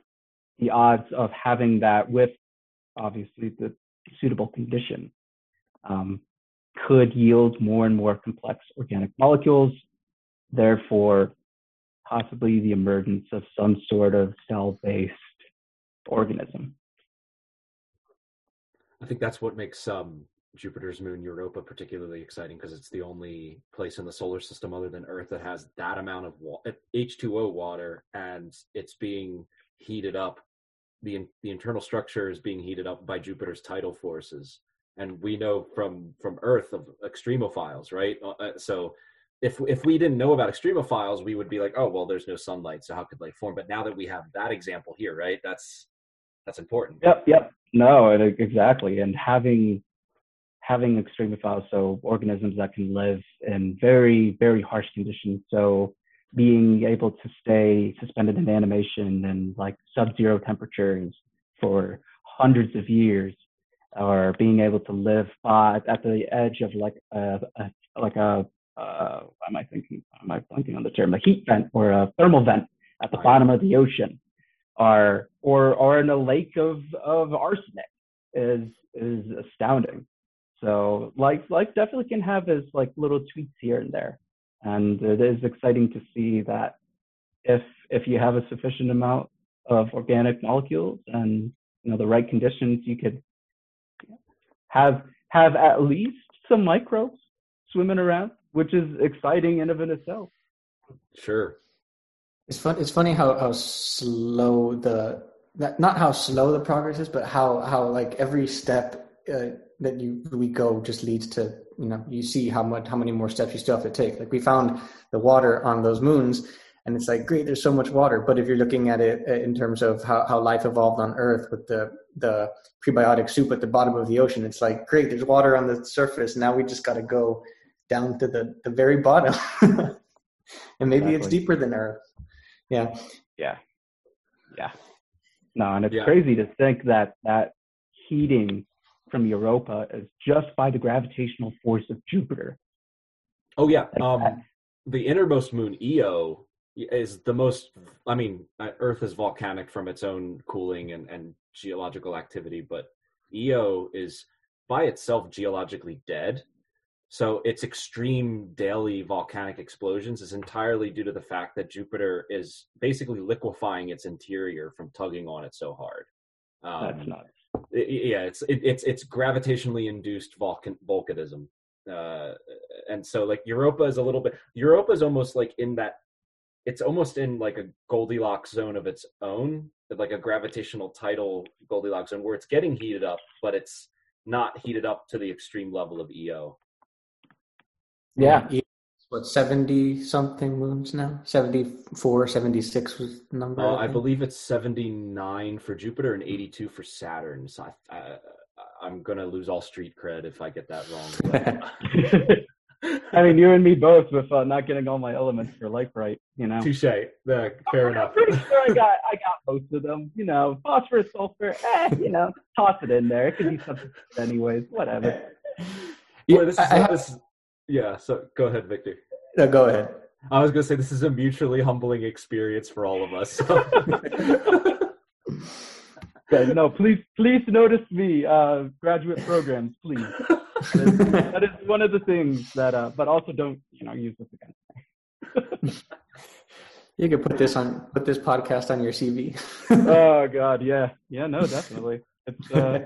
the odds of having that with obviously the suitable condition um, could yield more and more complex organic molecules, therefore possibly the emergence of some sort of cell-based organism. I think that's what makes um, Jupiter's moon Europa particularly exciting because it's the only place in the solar system other than Earth that has that amount of wa- H2O water and it's being heated up. The, the internal structure is being heated up by Jupiter's tidal forces. And we know from, from Earth of extremophiles, right? Uh, uh, so if, if we didn't know about extremophiles, we would be like, oh, well, there's no sunlight. So how could life form? But now that we have that example here, right? That's, that's important. Yep. Yep. No, exactly. And having having extremophiles, so organisms that can live in very, very harsh conditions. So being able to stay suspended in animation and like sub-zero temperatures for hundreds of years, or being able to live by, at the edge of like a, a like a uh, am I thinking? Am I blanking on the term? A heat vent or a thermal vent at the bottom of the ocean, or or or in a lake of of arsenic is is astounding. So life life definitely can have its like little tweaks here and there, and it is exciting to see that if if you have a sufficient amount of organic molecules and you know the right conditions, you could have have at least some microbes swimming around, which is exciting in of in itself. Sure. It's fun. It's funny how how slow the not how slow the progress is, but how how like every step uh, that you we go just leads to you know you see how much how many more steps you still have to take. Like we found the water on those moons, and it's like great, there's so much water. But if you're looking at it uh, in terms of how, how life evolved on Earth with the the prebiotic soup at the bottom of the ocean, it's like great, there's water on the surface. Now we just got to go down to the the very bottom, [LAUGHS] and maybe exactly. it's deeper than Earth. Yeah. Yeah. Yeah. No, and it's yeah. crazy to think that that heating from Europa is just by the gravitational force of Jupiter. Oh yeah, like um, the innermost moon Io is the most. I mean, uh, Earth is volcanic from its own cooling and, and geological activity, but Io is by itself geologically dead. So its extreme daily volcanic explosions is entirely due to the fact that Jupiter is basically liquefying its interior from tugging on it so hard. Um, That's. It, yeah, it's it, it's it's gravitationally induced volcan, volcanism, uh, and so like Europa is a little bit. Europa is almost like in that. It's almost in like a Goldilocks zone of its own, like a gravitational tidal Goldilocks zone, where it's getting heated up, but it's not heated up to the extreme level of Io. Yeah. What, 70 something moons now? 74, 76 was the number? Uh, I, I, believe it's 79 for Jupiter and 82 for Saturn. So I, I, I'm going to lose all street cred if I get that wrong. [LAUGHS] I mean, you and me both with uh, not getting all my elements for life right, you know. Touche. Yeah, fair enough. I'm pretty sure I got I got most of them. You know, phosphorus, sulfur, eh, you know, toss it in there. It could be something anyways, whatever. [LAUGHS] Yeah, Boy, this is, I, this, yeah. So go ahead, Victor. No, go ahead. I was going to say this is a mutually humbling experience for all of us. So. [LAUGHS] okay, no, please, please notice me. Uh, graduate programs, please. That is, [LAUGHS] that is one of the things that, uh, but also don't, you know, use this again. [LAUGHS] you can put this on, put this podcast on your CV. [LAUGHS] oh God, yeah, yeah, no, definitely. It's, uh,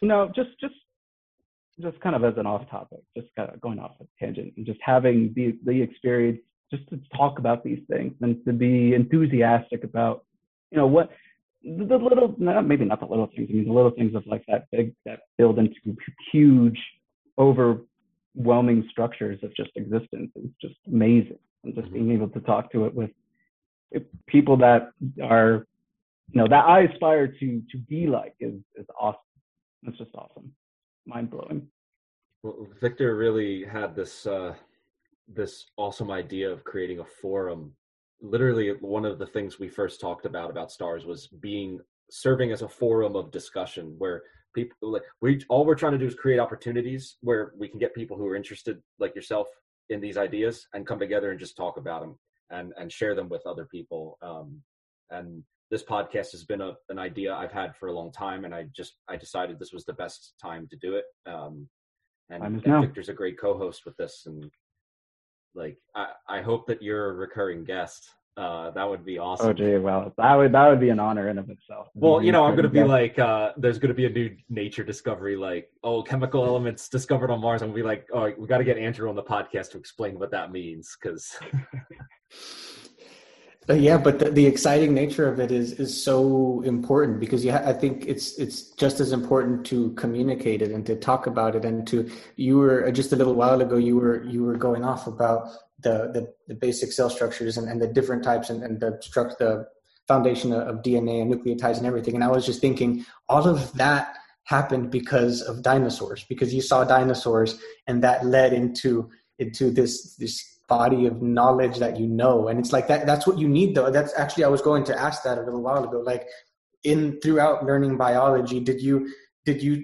you know, just, just just kind of as an off topic, just kind of going off a tangent and just having the the experience just to talk about these things and to be enthusiastic about, you know, what the little maybe not the little things. I mean the little things of like that big that build into huge, overwhelming structures of just existence is just amazing. And just being able to talk to it with people that are, you know, that I aspire to to be like is is awesome. It's just awesome mind blowing. Well, Victor really had this uh, this awesome idea of creating a forum. Literally, one of the things we first talked about about stars was being serving as a forum of discussion where people like we all we're trying to do is create opportunities where we can get people who are interested like yourself in these ideas and come together and just talk about them and and share them with other people um, and this podcast has been a, an idea I've had for a long time, and I just I decided this was the best time to do it. Um, and, and Victor's a great co-host with this, and like I, I hope that you're a recurring guest. Uh, that would be awesome. Oh, gee, well, that would that would be an honor in of itself. Well, you know, I'm going to be like, uh, there's going to be a new nature discovery, like, oh, chemical elements discovered on Mars. I'm going to be like, oh, we got to get Andrew on the podcast to explain what that means, because [LAUGHS] Uh, yeah, but the, the, exciting nature of it is is so important because ha- I think it's it's just as important to communicate it and to talk about it and to you were uh, just a little while ago you were you were going off about the the, the basic cell structures and, and the different types and, and the struct the foundation of DNA and nucleotides and everything. And I was just thinking all of that happened because of dinosaurs because you saw dinosaurs and that led into into this this body of knowledge that you know. And it's like that that's what you need though. That's actually i was going to ask that a little while ago. Like in throughout learning biology did you did you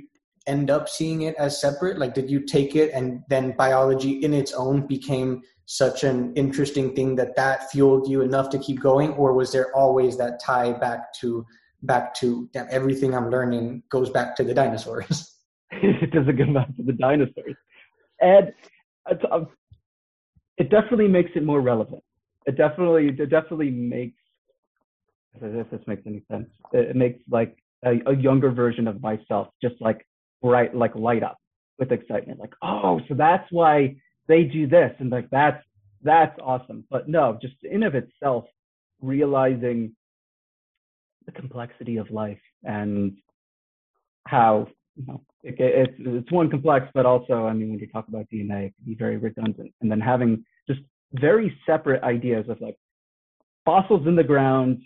end up seeing it as separate? Like did you take it and then biology in its own became such an interesting thing that that fueled you enough to keep going? Or was there always that tie back to back to everything i'm learning goes back to the dinosaurs? [LAUGHS] It doesn't go back to the dinosaurs. And it definitely makes it more relevant. It definitely, it definitely makes, if this makes any sense, it makes like a, a younger version of myself just like bright, like light up with excitement. Like, oh, so that's why they do this, and like that's that's awesome. But no, just in of itself, realizing the complexity of life and how you know, it, it's it's one complex, but also, I mean, when you talk about DNA, it can be very redundant. And then having just very separate ideas of like fossils in the ground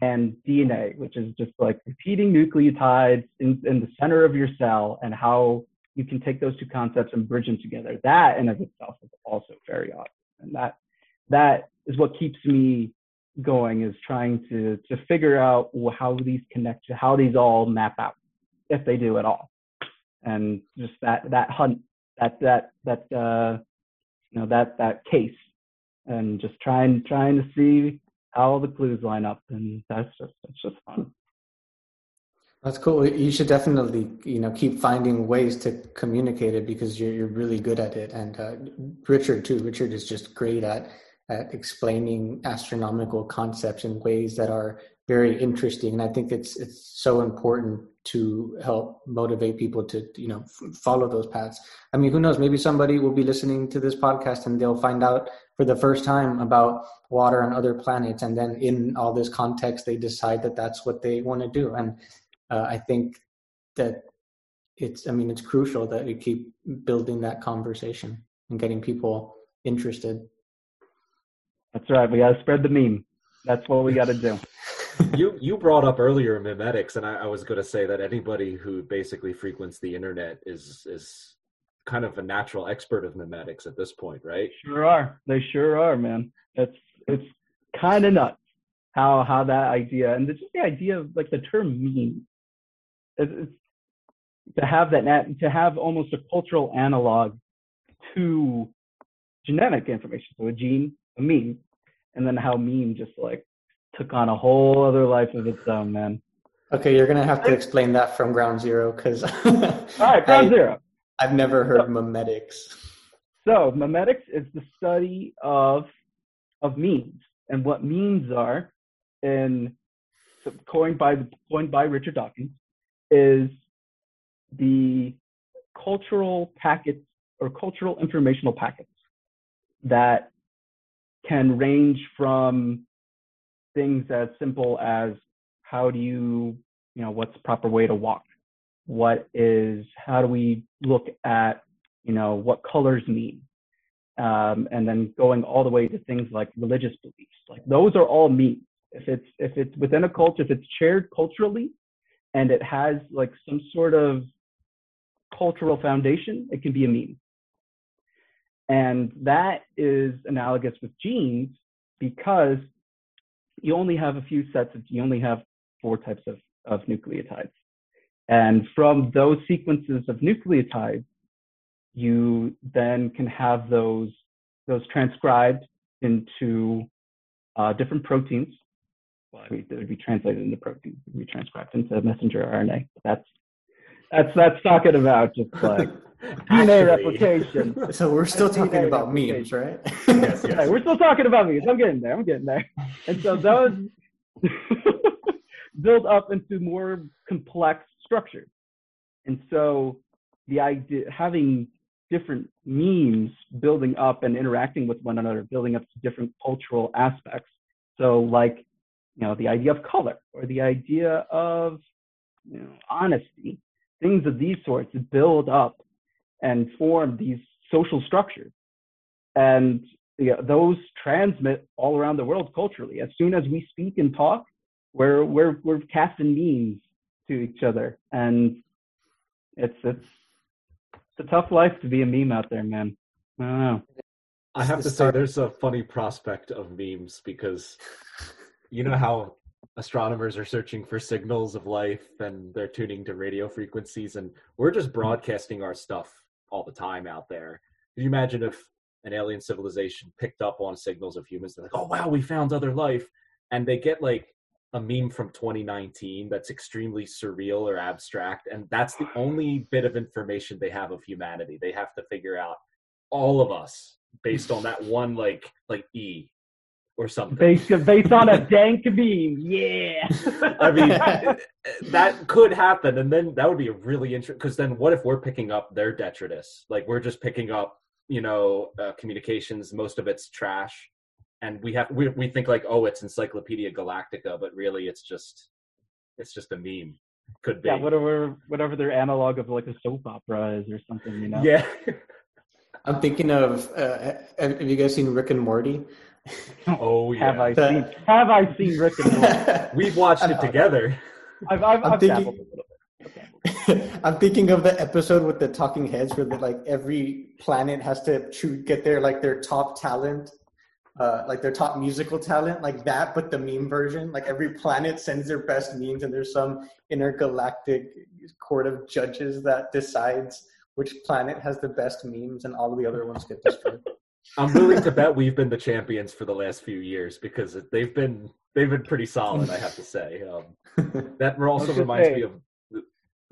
and DNA, which is just like repeating nucleotides in, in the center of your cell and how you can take those two concepts and bridge them together. That in of itself is also very awesome. And that that is what keeps me going is trying to to figure out how these connect to how these all map out if they do at all and just that that hunt that that that uh you know that that case and just trying trying to see how the clues line up and that's just that's just fun. That's cool. You should definitely you know keep finding ways to communicate it because you're, you're really good at it. And uh, richard too richard is just great at at explaining astronomical concepts in ways that are very interesting. And i think it's it's so important to help motivate people to you know f- follow those paths. I mean who knows? Maybe somebody will be listening to this podcast and they'll find out for the first time about water on other planets. And then in all this context they decide that that's what they want to do. And uh, i think that it's i mean it's crucial that we keep building that conversation and getting people interested. That's right. We got to spread the meme. That's what we got to do [LAUGHS] you you brought up earlier memetics, and I, I was going to say that anybody who basically frequents the internet is is kind of a natural expert of memetics at this point, right? Sure are. They sure are, man. It's it's kind of nuts how how that idea and just the idea of like the term meme. It's, it's, to have that to have almost a cultural analog to genetic information, so a gene, a meme, and then how meme just like took on a whole other life of its own, man. Okay, you're gonna have to explain that from ground zero because. [LAUGHS] All right, ground I, zero. I've never heard so, memetics. So memetics is the study of of memes and what memes are, and coined by coined by Richard Dawkins, is the cultural packets or cultural informational packets that can range from things as simple as how do you, you know, what's the proper way to walk? What is, how do we look at, you know, what colors mean? Um, and then going all the way to things like religious beliefs. Like those are all memes. If it's if it's within a culture, if it's shared culturally, and it has like some sort of cultural foundation, it can be a meme. And that is analogous with genes because you only have a few sets of, you only have four types of, of nucleotides. And from those sequences of nucleotides, you then can have those, those transcribed into uh, different proteins. Well, I mean, they would be translated into proteins, would be transcribed into messenger RNA. That's that's that's talking about just like [LAUGHS] [LAUGHS] DNA replication. [LAUGHS] So we're still talking about memes, right? [LAUGHS] yes, yes. we're still talking about memes. I'm getting there. I'm getting there. And so those build up into more complex structures. And so the idea having different memes building up and interacting with one another, building up to different cultural aspects. So like, you know, the idea of color or the idea of you know, honesty, things of these sorts build up and form these social structures. And you know, those transmit all around the world culturally. As soon as we speak and talk, we're we're we're casting memes to each other, and it's it's it's a tough life to be a meme out there, man. I don't know. I have to say, there's a funny prospect of memes because you know how astronomers are searching for signals of life and they're tuning to radio frequencies, and we're just broadcasting our stuff all the time out there. Can you imagine if an alien civilization picked up on signals of humans? They're like, oh, wow, we found other life. And they get like a meme from 2019 that's extremely surreal or abstract. And that's the only bit of information they have of humanity. They have to figure out all of us based on that [LAUGHS] one, like, like E or something. Based, based on a dank meme, yeah. I mean, [LAUGHS] that could happen, and then that would be a really interesting. Because then, what if we're picking up their detritus? Like we're just picking up, you know, uh, communications. Most of it's trash, and we have we we think like, oh, it's Encyclopedia Galactica, but really, it's just it's just a meme. could be. Yeah, whatever whatever their analog of like a soap opera is or something, you know. Yeah. I'm thinking of. Uh, have you guys seen Rick and Morty? [LAUGHS] oh yeah. Have I The- seen Have I seen Rick and Morty? [LAUGHS] We've watched it together. I've I've, I'm I've thinking- dabbled a little bit. [LAUGHS] I'm thinking of the episode with the talking heads where the, like every planet has to choo- get their like their top talent, uh, like their top musical talent, like that, but the meme version. Like every planet sends their best memes, and there's some intergalactic court of judges that decides which planet has the best memes, and all of the other ones get destroyed. I'm willing to bet we've been the champions for the last few years because they've been they've been pretty solid. I have to say. Um, [LAUGHS] that also reminds say- me of.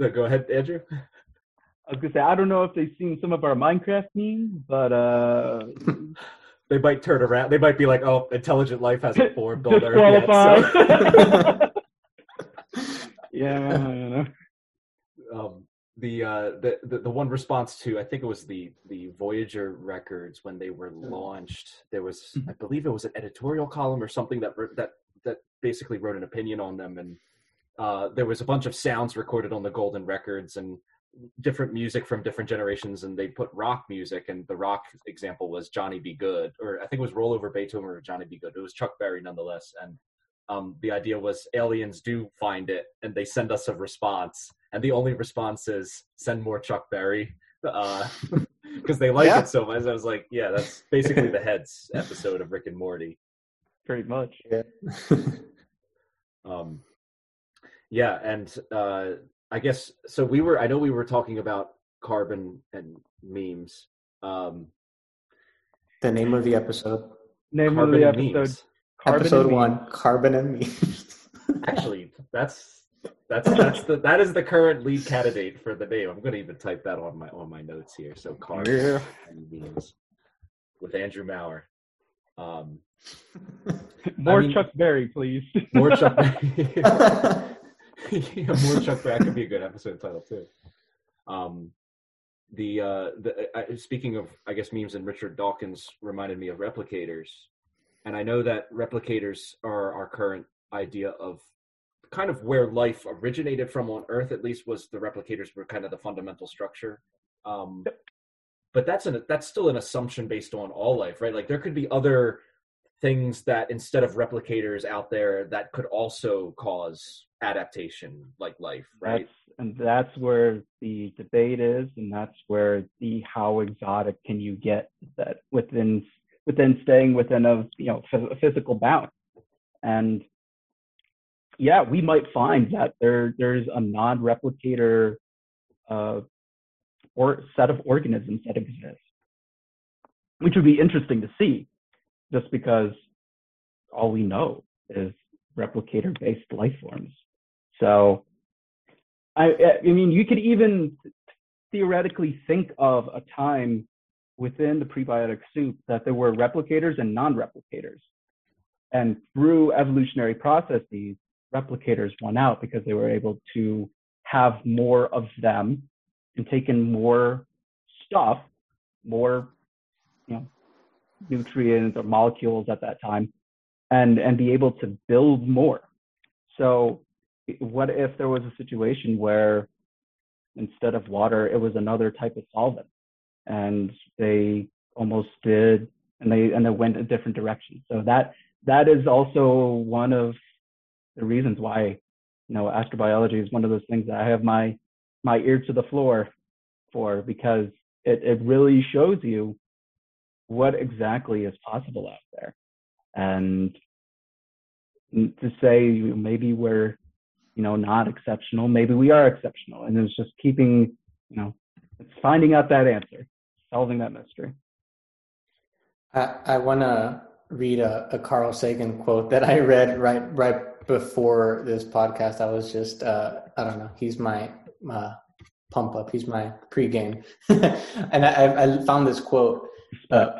No, go ahead, Andrew. I was gonna say I don't know if they've seen some of our Minecraft memes, but uh, [LAUGHS] They might turn around. They might be like, "Oh, intelligent life hasn't formed on Earth disqualified. yet." [LAUGHS] yeah, I don't know. Um, the, uh, the the the one response to I think it was the the Voyager records when they were launched. There was, I believe, it was an editorial column or something that that that basically wrote an opinion on them, and uh, there was a bunch of sounds recorded on the golden records and different music from different generations and they put rock music. And the rock example was Johnny B. Goode or i think it was Roll Over Beethoven or Johnny B. Goode. It was chuck berry nonetheless. And um, the idea was aliens do find it and they send us a response and the only response is send more chuck berry [LAUGHS] because they like Yeah. it so much i was like yeah that's basically the heads episode of rick and morty Pretty much. yeah. [LAUGHS] um yeah and uh i guess so we were i know we were talking about carbon and memes um the name of the episode, Name carbon of the episode. Carbon episode and one, Memes. carbon and memes. [LAUGHS] actually that's that's that's the that is the current lead candidate for the name i'm gonna even type that on my on my notes here so carbon Yeah. memes with andrew maurer um [LAUGHS] More mean- Chuck Berry, please. [LAUGHS] more chuck Berry. [LAUGHS] yeah, more Chuck Berry. That could be a good episode title too. Um, the uh, the uh, speaking of, I guess memes and Richard Dawkins reminded me of replicators, and I know that replicators are our current idea of kind of where life originated from on Earth. At least was the replicators were kind of the fundamental structure. Um, but that's an that's still an assumption based on all life, right? Like there could be other things that instead of replicators out there that could also cause adaptation like life right That's and that's where the debate is, and that's where the how exotic can you get that within within staying within a you know phys- physical bound, and yeah, we might find that there there's a non-replicator uh, or set of organisms that exist, which would be interesting to see, just because all we know is replicator-based life forms. So, I, I mean, you could even theoretically think of a time within the prebiotic soup that there were replicators and non-replicators. And through evolutionary processes, replicators won out because they were able to have more of them and take in more stuff, more you know, nutrients or molecules at that time, and and be able to build more. So what if there was a situation where instead of water it was another type of solvent and they almost did and they and they went a different direction so that that is also one of the reasons why you know astrobiology is one of those things that i have my my ear to the floor for because it, it really shows you what exactly is possible out there. And to say maybe we're you know not exceptional maybe we are exceptional and it's just keeping you know it's finding out that answer solving that mystery. I, I want to read a, a Carl Sagan quote that I read right right before this podcast. I was just uh, I don't know. He's my uh, pump up. He's my pregame, [LAUGHS] and I, I found this quote. Uh,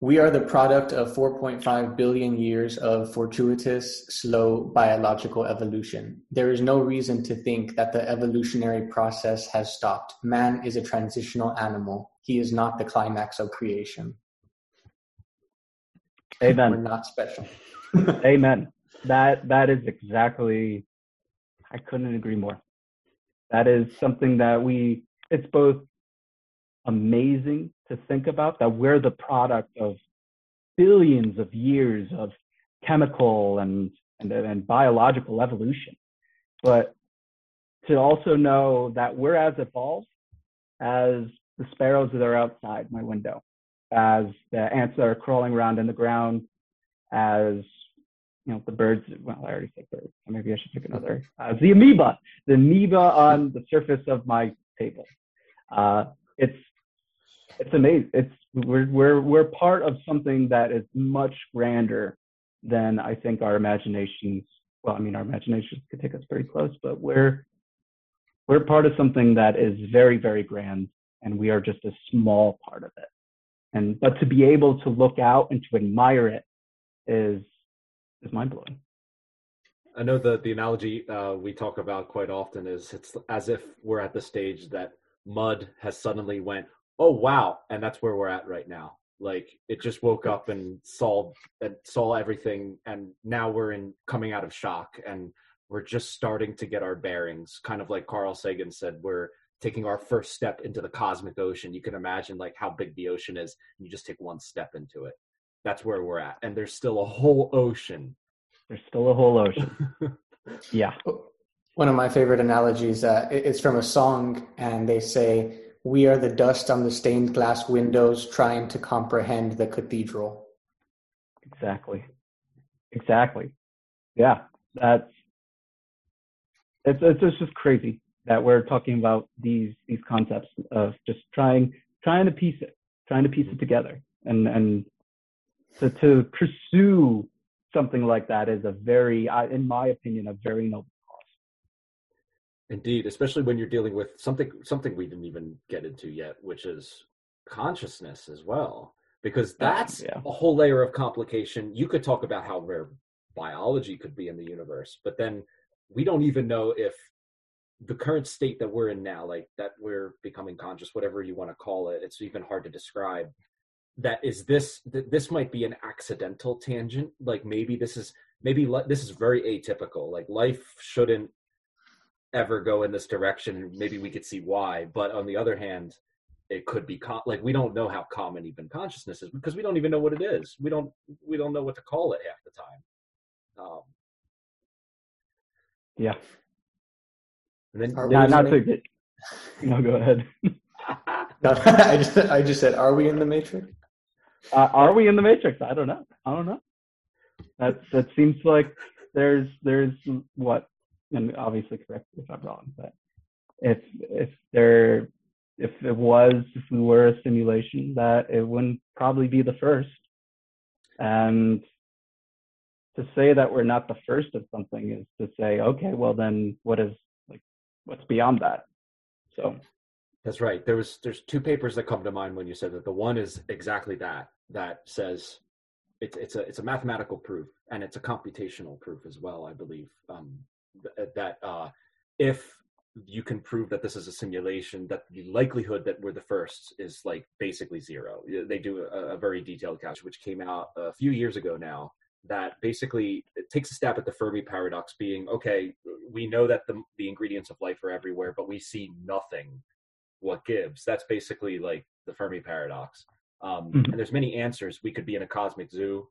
we are the product of 4.5 billion years of fortuitous, slow biological evolution. There is no reason to think that the evolutionary process has stopped. Man is a transitional animal. He is not the climax of creation. Amen. We're not special. [LAUGHS] amen that that is exactly I couldn't agree more. That is something that we, it's both amazing to think about that we're the product of billions of years of chemical and, and, and biological evolution. But to also know that we're as evolved as the sparrows that are outside my window, as the ants that are crawling around in the ground, as you know the birds. Well, I already said birds. So maybe I should pick another. As the amoeba, the amoeba on the surface of my table. Uh, it's it's amazing. It's we're we're we're part of something that is much grander than I think our imaginations. Well, I mean, our imaginations could take us very close, but we're we're part of something that is very very grand, and we are just a small part of it. And but to be able to look out and to admire it is is mind blowing. I know that the analogy uh, we talk about quite often is it's as if we're at the stage that mud has suddenly went, oh wow, and that's where we're at right now. Like it just woke up and saw and saw everything, and now we're in coming out of shock, and we're just starting to get our bearings. Kind of like Carl Sagan said, we're taking our first step into the cosmic ocean. You can imagine like how big the ocean is. and You just take one step into it. That's where we're at, and there's still a whole ocean. There's still a whole ocean. [LAUGHS] yeah. One of my favorite analogies uh, is from a song, and they say, "We are the dust on the stained glass windows, trying to comprehend the cathedral." Exactly. Exactly. Yeah, that's it's it's just crazy that we're talking about these these concepts of just trying trying to piece it, trying to piece it together, and and to to pursue something like that is a very, in my opinion, a very noble cause. Indeed, especially when you're dealing with something something we didn't even get into yet, which is consciousness as well, because that's yeah. a whole layer of complication. You could talk about how rare biology could be in the universe, but then we don't even know if the current state that we're in now, like that we're becoming conscious, whatever you want to call it, it's even hard to describe that is this that this might be an accidental tangent like maybe this is maybe this is very atypical like life shouldn't ever go in this direction maybe we could see why but on the other hand it could be com- like we don't know how common even consciousness is because we don't even know what it is. We don't we don't know what to call it half the time. Um yeah. And then not, not to get no go ahead. [LAUGHS] I just I just said, are we in the matrix? Uh, are we in the matrix? I don't know. I don't know. That that seems like there's there's what, and obviously correct if I'm wrong, but if if there if it was if we were a simulation, that it wouldn't probably be the first. And to say that we're not the first of something is to say, okay, well then what is like what's beyond that? So that's right. There was there's two papers that come to mind when you said that. The one is exactly that that says it's it's a it's a mathematical proof and it's a computational proof as well. I believe um, th- that uh, if you can prove that this is a simulation, that the likelihood that we're the first is like basically zero. They do a, a very detailed calculation, which came out a few years ago now. That basically takes a stab at the Fermi paradox, being okay. We know that the the ingredients of life are everywhere, but we see nothing what gives. That's basically like the Fermi paradox. Um, mm-hmm. And there's many answers. We could be in a cosmic zoo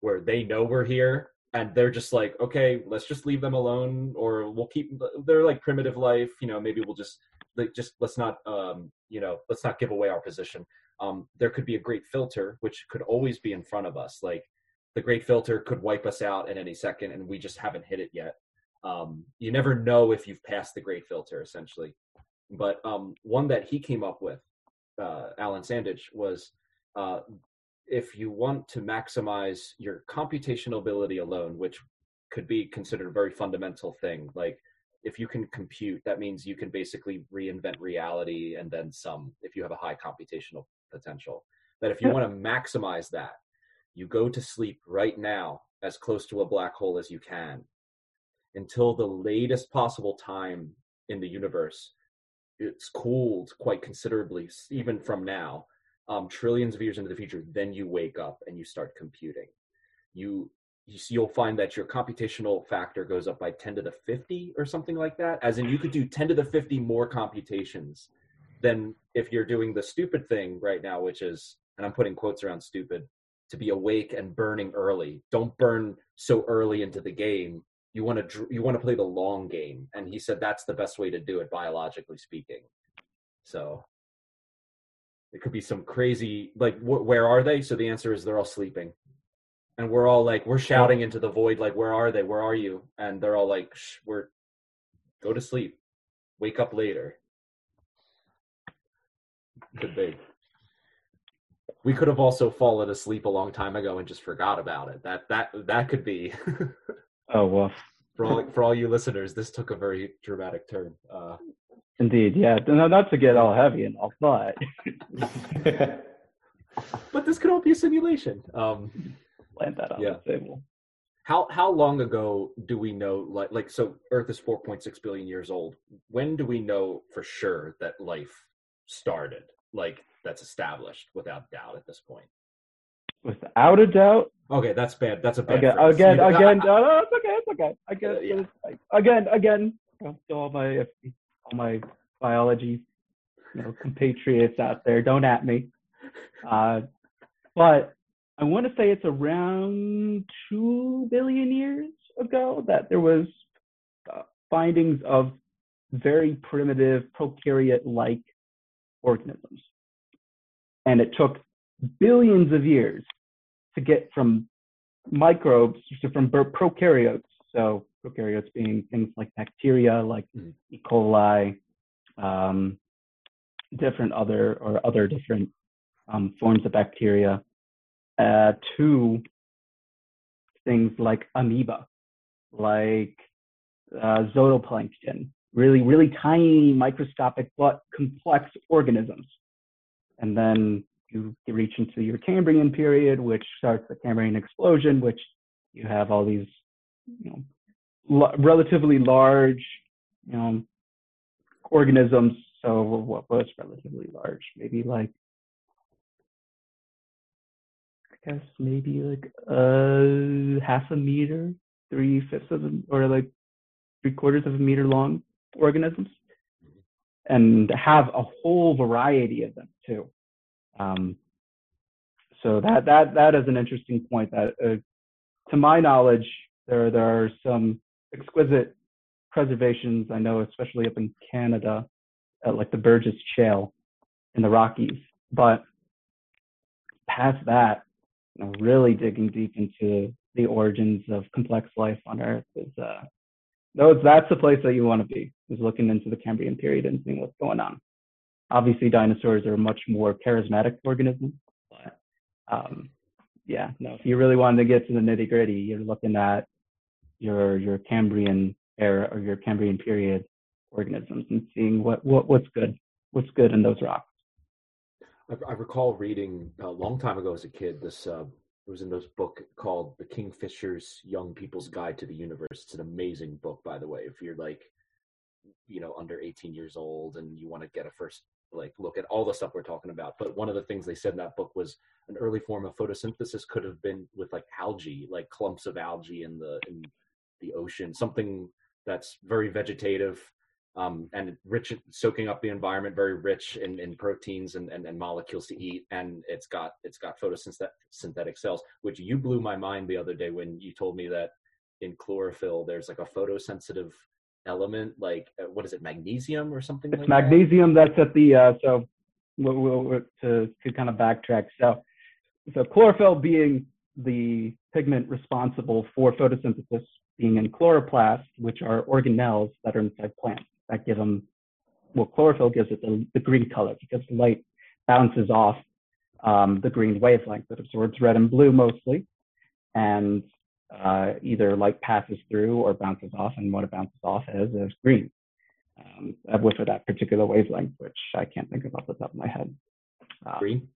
where they know we're here and they're just like, okay, let's just leave them alone, or we'll keep. They're like primitive life, you know. Maybe we'll just like just let's not, um, you know, let's not give away our position. Um, there could be a great filter which could always be in front of us. Like the great filter could wipe us out at any second, and we just haven't hit it yet. Um, you never know if you've passed the great filter, essentially. But um, one that he came up with, uh, Anders Sandberg, was uh, if you want to maximize your computational ability alone, which could be considered a very fundamental thing, like if you can compute, that means you can basically reinvent reality and then some if you have a high computational potential. That if you want to maximize that, you go to sleep right now as close to a black hole as you can until the latest possible time in the universe it's cooled quite considerably even from now um, trillions of years into the future then you wake up and you start computing you you'll find that your computational factor goes up by 10 to the 50 or something like that. As in, you could do 10 to the 50 more computations than if you're doing the stupid thing right now, which is, and I'm putting quotes around stupid, to be awake and burning early. Don't burn so early into the game. You want to you want to play the long game, and he said that's the best way to do it, biologically speaking. So it could be some crazy like wh- where are they? So the answer is they're all sleeping. And we're all like we're shouting into the void like where are they? Where are you? And they're all like Shh, we're go to sleep. Wake up later. Could be we could have also fallen asleep a long time ago and just forgot about it. That that that could be [LAUGHS] oh well for all for all you listeners this took a very dramatic turn uh indeed yeah no, not to get all heavy and all but [LAUGHS] but this could all be a simulation um land that on Yeah. the table. How how long ago do we know like like so Earth is 4.6 billion years old. When do we know for sure that life started? Like that's established without doubt at this point. Without a doubt, Okay, that's bad. That's a bad. again, phrase. again, again. No, no, it's okay, it's okay. I guess yeah. it's- again, again. to all my all my biology, you know, compatriots out there, don't at me. Uh, but I want to say it's around two billion years ago that there was uh, findings of very primitive prokaryote-like organisms, and it took billions of years to get from microbes so from prokaryotes. So prokaryotes being things like bacteria, like Mhm. E. coli, um, different other or other different um, forms of bacteria, uh, to things like amoeba, like uh, zooplankton, really, really tiny, microscopic but complex organisms. And then you reach into your Cambrian period, which starts the Cambrian explosion, which you have all these, you know, relatively large, you know, organisms. So what was relatively large? Maybe like, I guess maybe like uh half a meter, three fifths of, a, or like three quarters of a meter long organisms, and have a whole variety of them too. Um, so that that that is an interesting point. That, uh, to my knowledge, there there are some exquisite preservations. I know, especially up in Canada, at like the Burgess Shale in the Rockies. But past that, you know, really digging deep into the origins of complex life on Earth is uh, those that's the place that you want to be. Is looking into the Cambrian period and seeing what's going on obviously dinosaurs are much more charismatic organisms but um, yeah no if you really wanted to get to the nitty gritty you're looking at your your cambrian era or your cambrian period organisms and seeing what, what what's good what's good in those rocks I, I recall reading a long time ago as a kid. This uh, it was in this book called "The Kingfisher's Young People's Guide to the Universe." It's an amazing book, by the way. If you're like, you know, under 18 years old and you want to get a first like look at all the stuff we're talking about. But one of the things they said in that book was an early form of photosynthesis could have been with like algae, like clumps of algae in the in the ocean, something that's very vegetative um, and rich soaking up the environment, very rich in, in proteins and, and, and molecules to eat, and it's got it's got photosynthetic cells, which you blew my mind the other day when you told me that in chlorophyll there's like a photosensitive element, like uh, what is it, magnesium or something? it's like magnesium that's at the uh, so we'll, we'll, we'll- to to kind of backtrack. So so chlorophyll being the pigment responsible for photosynthesis being in chloroplasts which are organelles that are inside plants that give them well chlorophyll gives it the, the green color because light bounces off um, the green wavelength. That absorbs red and blue mostly. And uh, either light passes through or bounces off and what it bounces off as is green um, with that particular wavelength, which I can't think of off the top of my head. Uh, Green?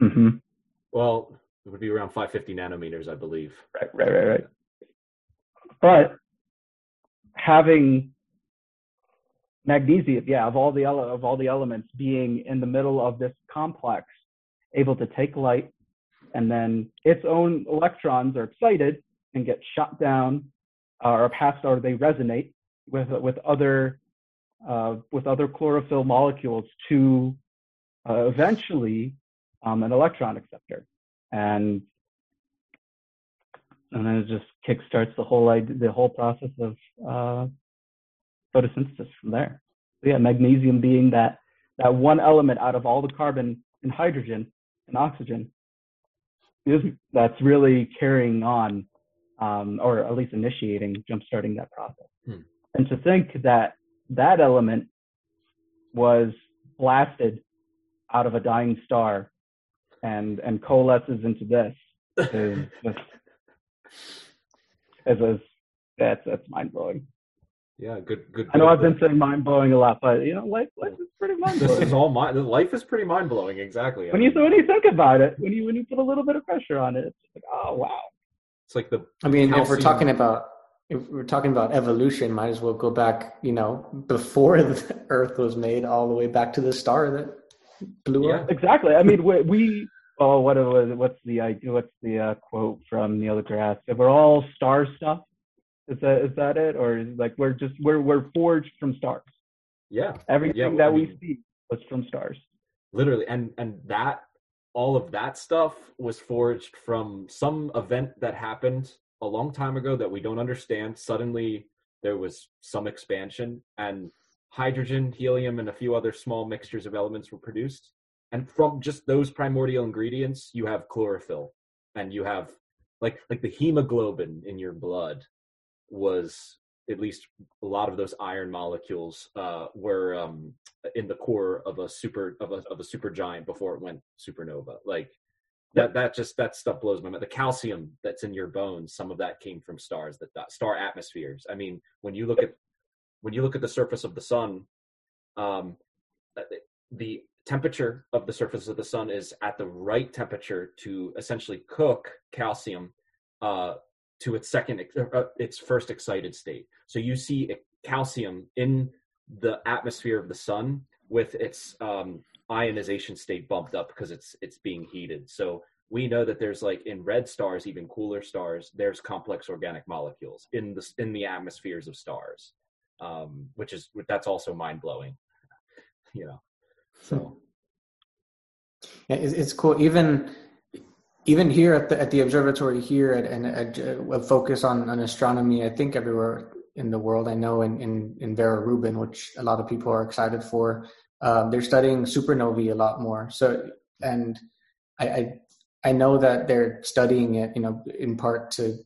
hmm Well, it would be around 550 nanometers, I believe. Right, right, right, right. But having magnesium, yeah, of all the ele- of all the elements being in the middle of this complex, able to take light, and then its own electrons are excited and get shot down uh, or passed or they resonate with with other uh, with other chlorophyll molecules to uh, eventually um, an electron acceptor and and then it just kickstarts the whole the whole process of uh, photosynthesis from there. So yeah, magnesium being that that one element out of all the carbon and hydrogen and oxygen is that's really carrying on um, or at least initiating, jump-starting that process. Hmm. And to think that that element was blasted out of a dying star and and coalesces into this is [LAUGHS] just is, is that's that's mind blowing. Yeah, good, good. I know I've been saying mind blowing a lot, but you know, life, life is pretty mind [LAUGHS] blowing. This is all mind. Life is pretty mind blowing. Exactly. When I mean, you when you think about it, when you when you put a little bit of pressure on it, it's like, oh wow. It's like the. I mean, calcium. if we're talking about if we're talking about evolution, might as well go back. You know, before [LAUGHS] the Earth was made, all the way back to the star that blew yeah. up. Exactly. I mean, we, we oh, what was what's the what's the uh, quote from Neil deGrasse? We're all star stuff. Is that is that it, or is it like we're just we're we're forged from stars? Yeah. Everything yeah, well, that I mean, we see was from stars. Literally, and and that all of that stuff was forged from some event that happened a long time ago that we don't understand. Suddenly, there was some expansion, and hydrogen, helium, and a few other small mixtures of elements were produced. And from just those primordial ingredients, you have chlorophyll, and you have like like the hemoglobin in your blood was at least a lot of those iron molecules uh, were um, in the core of a super of a of a super giant before it went supernova. Like that that just that stuff blows my mind. The calcium that's in your bones, some of that came from stars, that, that star atmospheres. I mean, when you look at when you look at the surface of the sun, um, uh, the temperature of the surface of the sun is at the right temperature to essentially cook calcium uh, to its second uh, its first excited state. So you see calcium in the atmosphere of the sun with its um, ionization state bumped up because it's it's being heated. So we know that there's like in red stars even cooler stars there's complex organic molecules in the in the atmospheres of stars um, which is that's also mind blowing you know so. [LAUGHS] It's cool. Even even here at the at the observatory here and a focus on, on astronomy i think everywhere in the world i know in, in, in vera rubin which a lot of people are excited for um, they're studying supernovae a lot more. So and I, I, I know that they're studying it you know in part to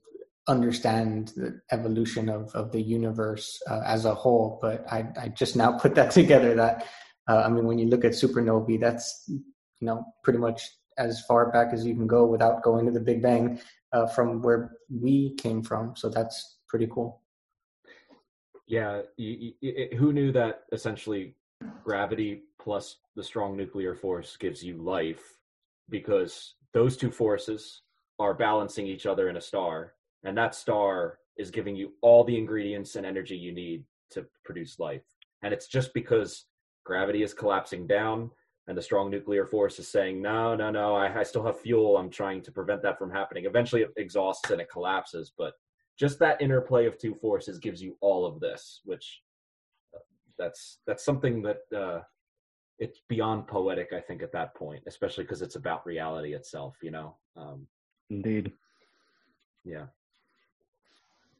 understand the evolution of of the universe uh, as a whole but i i just now [LAUGHS] put that together that uh, i mean when you look at supernovae that's you know pretty much as far back as you can go without going to the Big Bang uh, from where we came from. So that's pretty cool. Yeah, you, you, who knew that essentially gravity plus the strong nuclear force gives you life because those two forces are balancing each other in a star, and that star is giving you all the ingredients and energy you need to produce life. And it's just because gravity is collapsing down and the strong nuclear force is saying, no, no, no, I, I still have fuel. I'm trying to prevent that from happening. Eventually it exhausts and it collapses. But just that interplay of two forces gives you all of this, which uh, that's that's something that uh, it's beyond poetic, I think, at that point, especially because it's about reality itself, you know. Um, Indeed. Yeah.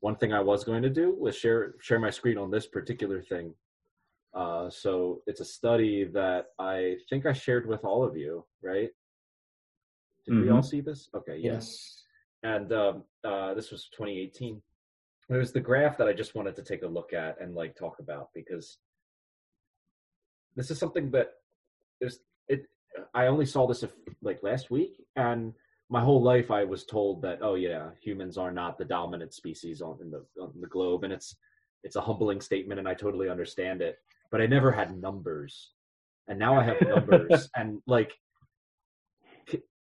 One thing I was going to do was share share my screen on this particular thing uh, so it's a study that I think I shared with all of you, right? Did mm-hmm. we all mm-hmm. see this? Okay. Yes. And um, uh, this was 2018. It was the graph that I just wanted to take a look at and like talk about because this is something that there's it. I only saw this if, like last week, and my whole life I was told that oh yeah, humans are not the dominant species on in the on the globe, and it's it's a humbling statement, and I totally understand it but I never had numbers. And now I have numbers [LAUGHS] and like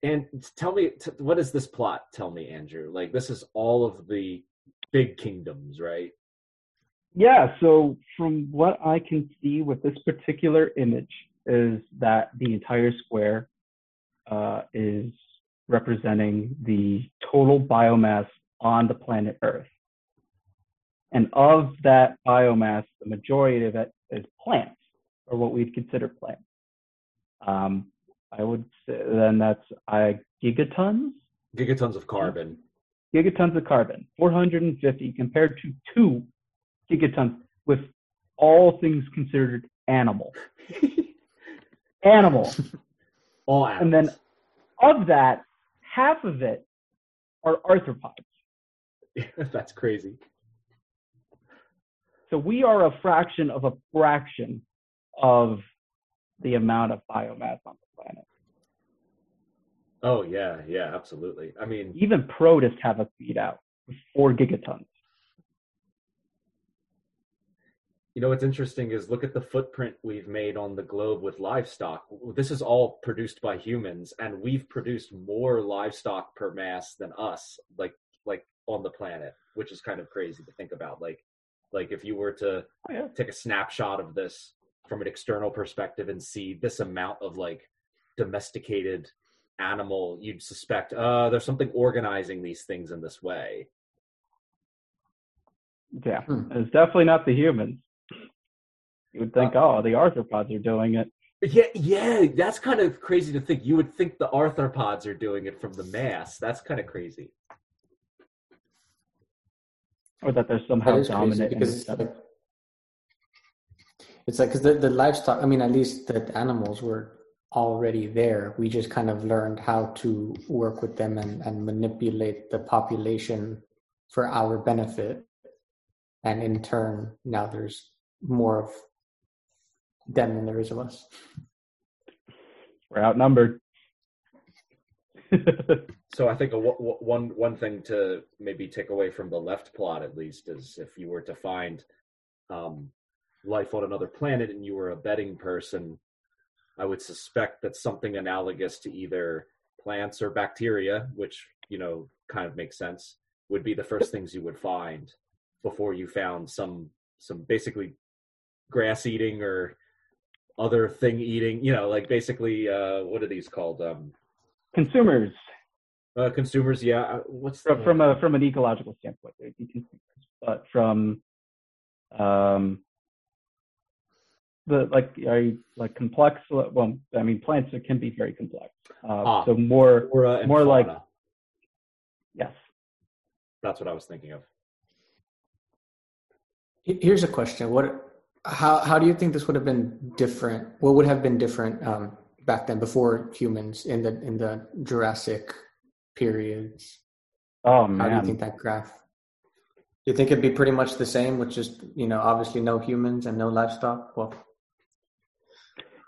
and tell me what is this plot tell me Andrew like this is all of the big kingdoms right yeah so from what I can see with this particular image is that the entire square uh, is representing the total biomass on the planet Earth. And of that biomass, the majority of it is plants, or what we'd consider plants. Um, I would say then that's uh, gigatons. Gigatons of carbon. Gigatons of carbon, 450 compared to two gigatons with all things considered animal. [LAUGHS] animal. All animals. And then of that, half of it are arthropods. [LAUGHS] That's crazy. So we are a fraction of a fraction of the amount of biomass on the planet. Oh yeah, yeah, absolutely. I mean, Even protists have a beat out four gigatons. you know what's interesting is look at the footprint we've made on the globe with livestock. This is all produced by humans, and we've produced more livestock per mass than us, like like on the planet, which is kind of crazy to think about. Like, like if you were to Oh, yeah. take a snapshot of this from an external perspective and see this amount of like domesticated animal, you'd suspect uh there's something organizing these things in this way. Yeah, Hmm. it's definitely not the humans. You would think, oh, the arthropods are doing it. Yeah, yeah, that's kind of crazy to think. You would think the arthropods are doing it from the mass. That's kind of crazy. Or that they're somehow crazy dominant. in because it's like it's like because the, the livestock. I mean, at least the animals were already there. We just kind of learned how to work with them and, and manipulate the population for our benefit. And in turn, now there's more of them than there is of us. We're outnumbered. [LAUGHS] So I think a, one one thing to maybe take away from the left plot, at least, is if you were to find um, life on another planet and you were a betting person, I would suspect that something analogous to either plants or bacteria, which you know kind of makes sense, would be the first things you would find before you found some some basically grass eating or other thing eating. You know, like basically uh, what are these called? Um, consumers, uh, consumers, yeah. uh, What's from, the, from a from an ecological standpoint, they'd be consumers. But from um, the like are you, like complex? Well, I mean, plants can be very complex. Uh, Ah. So more, flora and more like- yes. That's what I was thinking of. Here's a question: What, how, how do you think this would have been different? What would have been different um, back then, before humans, in the in the Jurassic periods? Oh man, How do you think that graph? Do you think it'd be pretty much the same with just you know obviously no humans and no livestock? Well,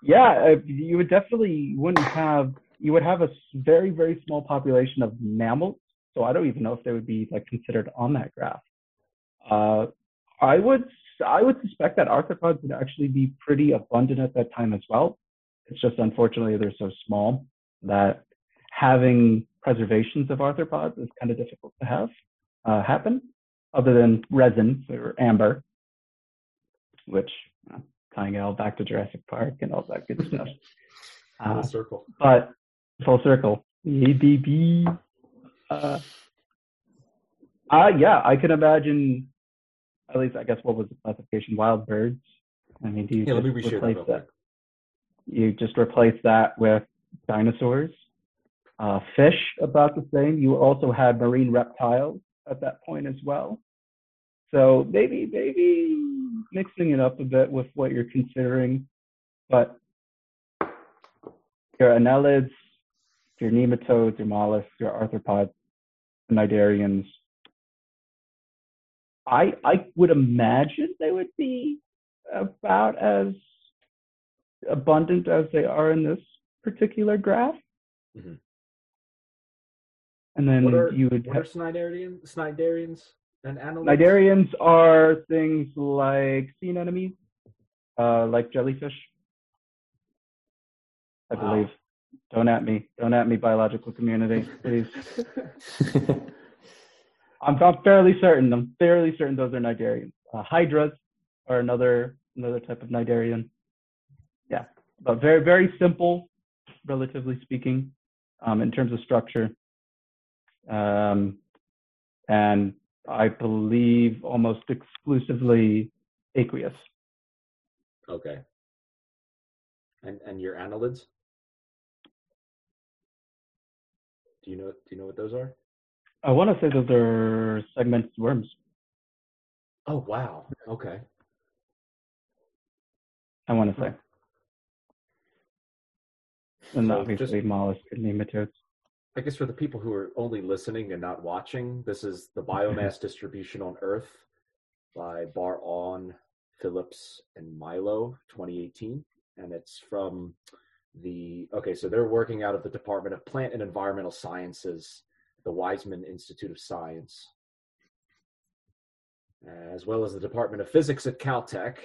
yeah, uh, you would definitely wouldn't have. You would have a very very small population of mammals. So I don't even know if they would be like considered on that graph. Uh, I would I would suspect that arthropods would actually be pretty abundant at that time as well. It's just unfortunately they're so small that having preservations of arthropods is kind of difficult to have uh, happen, other than resin or amber, which tying it all back to Jurassic Park and all that good stuff. [LAUGHS] Full Uh, circle. but full circle, ABB. Uh, uh, yeah, I can imagine. At least, I guess, what was the classification? Wild birds. I mean, do you Yeah, let me reshare that replace real that? quick. You just replace that with dinosaurs. Uh, fish, about the same. You also had marine reptiles at that point as well. So maybe, maybe mixing it up a bit with what you're considering, but your annelids, your nematodes, your mollusks, your arthropods, cnidarians. I I would imagine they would be about as abundant as they are in this particular graph. Mhm. And then are, you would what are have Cnidarians, Cnidarians and annelids? Cnidarians are things like sea anemones, uh, like jellyfish. I Wow. believe. Don't at me. Don't at me, biological community, please. [LAUGHS] I'm, I'm fairly certain. I'm fairly certain those are Cnidarians. Uh, hydras are another another type of Cnidarian. But very very simple, relatively speaking, um, in terms of structure. Um, and I believe almost exclusively aqueous. Okay. And and your annelids? Do you know do you know what those are? I want to say those are segmented worms. Oh wow. Okay. I want to say. And So obviously just- mollusks and nematodes. I guess for the people who are only listening and not watching, this is the biomass [LAUGHS] distribution on Earth by Bar On, Phillips, and Milo, 2018, and it's from the okay. So they're working out of the Department of Plant and Environmental Sciences, the Weizmann Institute of Science, as well as the Department of Physics at Caltech,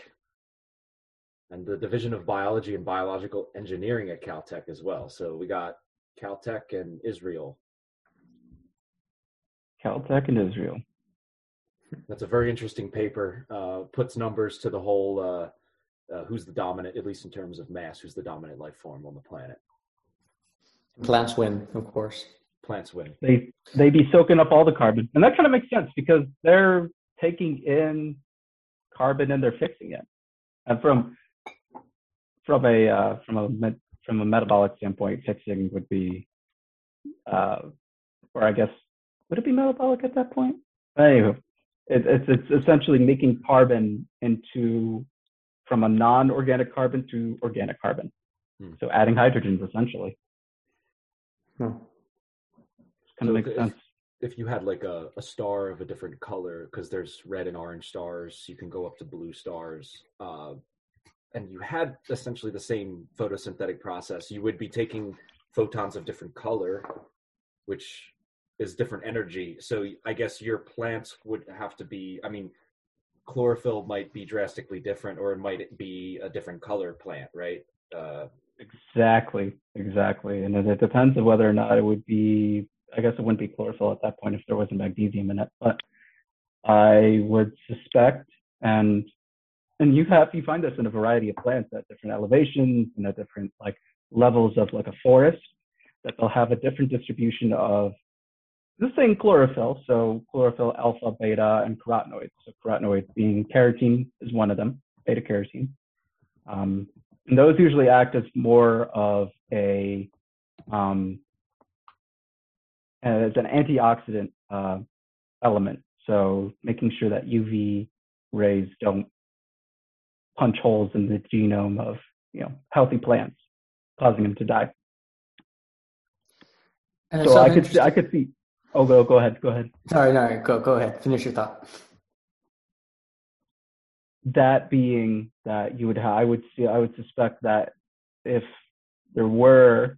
and the Division of Biology and Biological Engineering at Caltech as well. So we got Caltech and Israel. Caltech and Israel. That's a very interesting paper. Uh, puts numbers to the whole uh, uh, who's the dominant, at least in terms of mass, who's the dominant life form on the planet. Plants win, of course. Plants win. They they be soaking up all the carbon, and that kind of makes sense because they're taking in carbon and they're fixing it. And from from a uh, from a met- from a metabolic standpoint, fixing would be, uh, or I guess would it be metabolic at that point? Anywho, it, it's it's essentially making carbon into from a non-organic carbon to organic carbon. Hmm. So adding hydrogens essentially. Hmm. Kind of So makes if- sense. If you had like a, a star of a different color, because there's red and orange stars, you can go up to blue stars. Uh, and you had essentially the same photosynthetic process, you would be taking photons of different color, which is different energy. So I guess your plants would have to be, I mean, chlorophyll might be drastically different, or it might be a different color plant, right? Uh, Exactly, exactly. And it, it depends on whether or not it would be, I guess it wouldn't be chlorophyll at that point if there wasn't magnesium in it. But I would suspect, and and you have you find this in a variety of plants at different elevations and at different like levels of like a forest, that they'll have a different distribution of the same chlorophyll. So chlorophyll alpha, beta, and carotenoids. So carotenoids being carotene is one of them, beta carotene. Um, and those usually act as more of a um, as an antioxidant uh, element. So making sure that UV rays don't punch holes in the genome of you know healthy plants, causing them to die. And So I could see, I could see. Oh, go go ahead, go ahead. Sorry, no, go go ahead. Finish your thought. that being that you would have, I would see I would suspect that if there were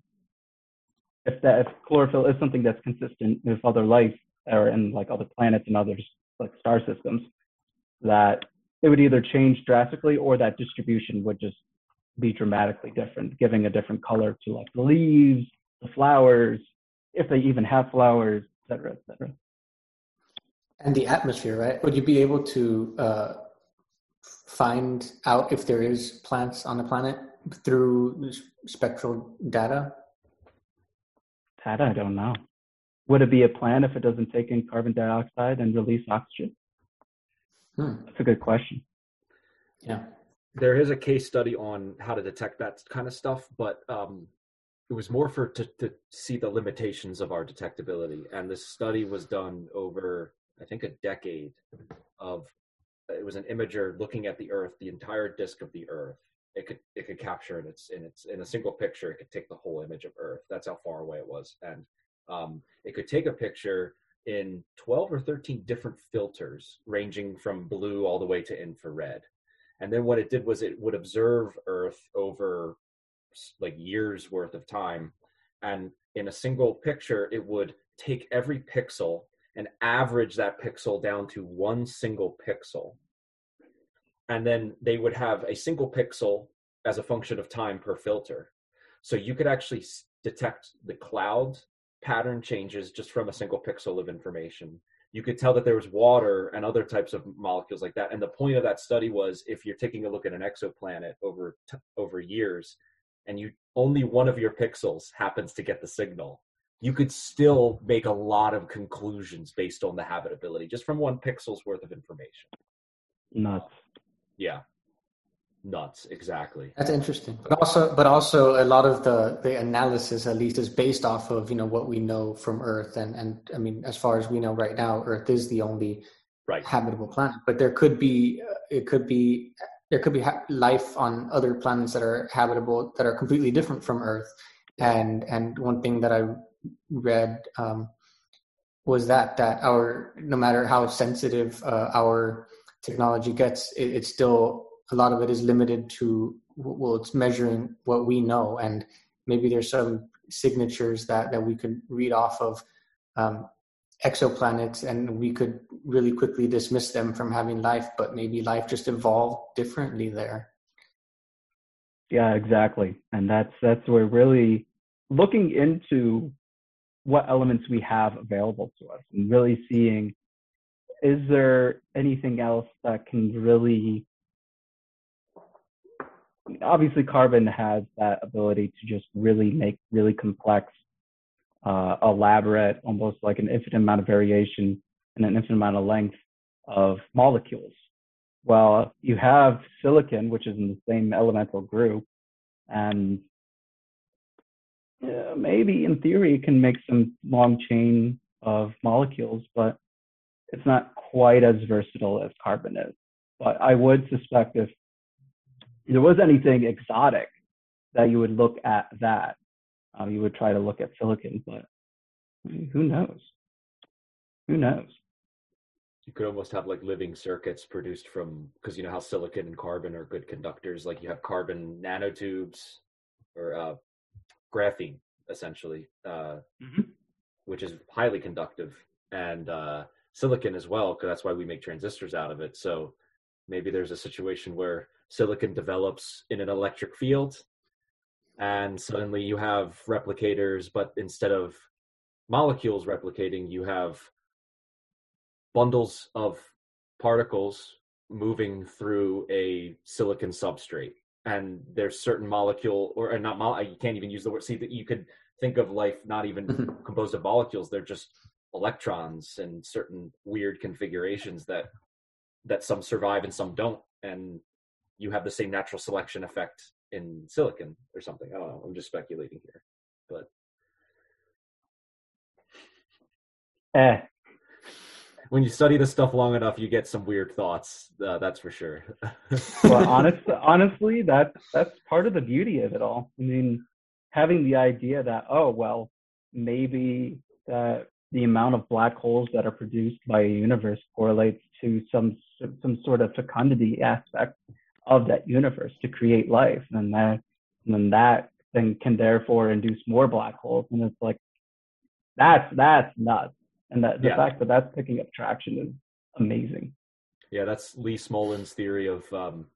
if that if chlorophyll is something that's consistent with other life or in like other planets and others like star systems that it would either change drastically or that distribution would just be dramatically different giving a different color to like the leaves the flowers if they even have flowers et cetera et cetera And the atmosphere, right? Would you be able to uh, find out if there is plants on the planet through spectral data? That I don't know. Would it be a plant if it doesn't take in carbon dioxide and release oxygen? Hmm. That's a good question. Yeah. there is a case study on how to detect that kind of stuff, but um, it was more for to, to see the limitations of our detectability. And this study was done over, I think, a decade of. It was an imager looking at the Earth, the entire disk of the Earth. It could it could capture in its in its in a single picture. It could take the whole image of Earth. That's how far away it was, and um, it could take a picture in 12 or 13 different filters, ranging from blue all the way to infrared. And then what it did was it would observe earth over like years worth of time. And in a single picture it would take every pixel and average that pixel down to one single pixel. And then they would have a single pixel as a function of time per filter. So you could actually detect the cloud pattern changes just from a single pixel of information you could tell that there was water and other types of molecules like that. And the point of that study was if you're taking a look at an exoplanet over t- over years, and you only one of your pixels happens to get the signal, you could still make a lot of conclusions based on the habitability just from one pixel's worth of information. Nuts. Yeah. Nuts, exactly. That's interesting. But also but also a lot of the the analysis at least is based off of, you know, what we know from Earth and and I mean as far as we know right now Earth is the only Right. habitable planet, but there could be uh, it could be there could be ha- life on other planets that are habitable that are completely different from Earth. And and one thing that I read um, was that that our no matter how sensitive uh, our technology gets, it, it's still a lot of it is limited to well, it's measuring what we know, and maybe there's some signatures that that we could read off of um, exoplanets, and we could really quickly dismiss them from having life, but maybe life just evolved differently there. Yeah, exactly. And that's that's where really looking into what elements we have available to us and really seeing is there anything else that can really obviously carbon has that ability to just really make really complex uh, elaborate almost like an infinite amount of variation and an infinite amount of length of molecules. Well you have silicon which is in the same elemental group and yeah, maybe in theory it can make some long chain of molecules but it's not quite as versatile as carbon is. But i would suspect if there was anything exotic that you would look at that. Um, you would try to look at silicon, but who knows? Who knows? You could almost have like living circuits produced from because you know how silicon and carbon are good conductors. Like you have carbon nanotubes or uh, graphene, essentially, uh, mm-hmm. which is highly conductive, and uh, silicon as well, because that's why we make transistors out of it. So maybe there's a situation where silicon develops in an electric field and suddenly you have replicators but instead of molecules replicating you have bundles of particles moving through a silicon substrate and there's certain molecule or, or not mo- you can't even use the word see that you could think of life not even Mhm. composed of molecules they're just electrons and certain weird configurations that that some survive and some don't and you have the same natural selection effect in silicon or something. I don't know. I'm just speculating here, but Eh, when you study this stuff long enough, you get some weird thoughts. Uh, that's for sure. [LAUGHS] well, honest, honestly, that's that's part of the beauty of it all. I mean, having the idea that oh well, maybe that the amount of black holes that are produced by a universe correlates to some some sort of fecundity aspect of that universe to create life, and that and then that then can therefore induce more black holes, and it's like that's that's nuts, and that the Yeah. fact that that's picking up traction is amazing. yeah, that's Lee Smolin's theory of, um,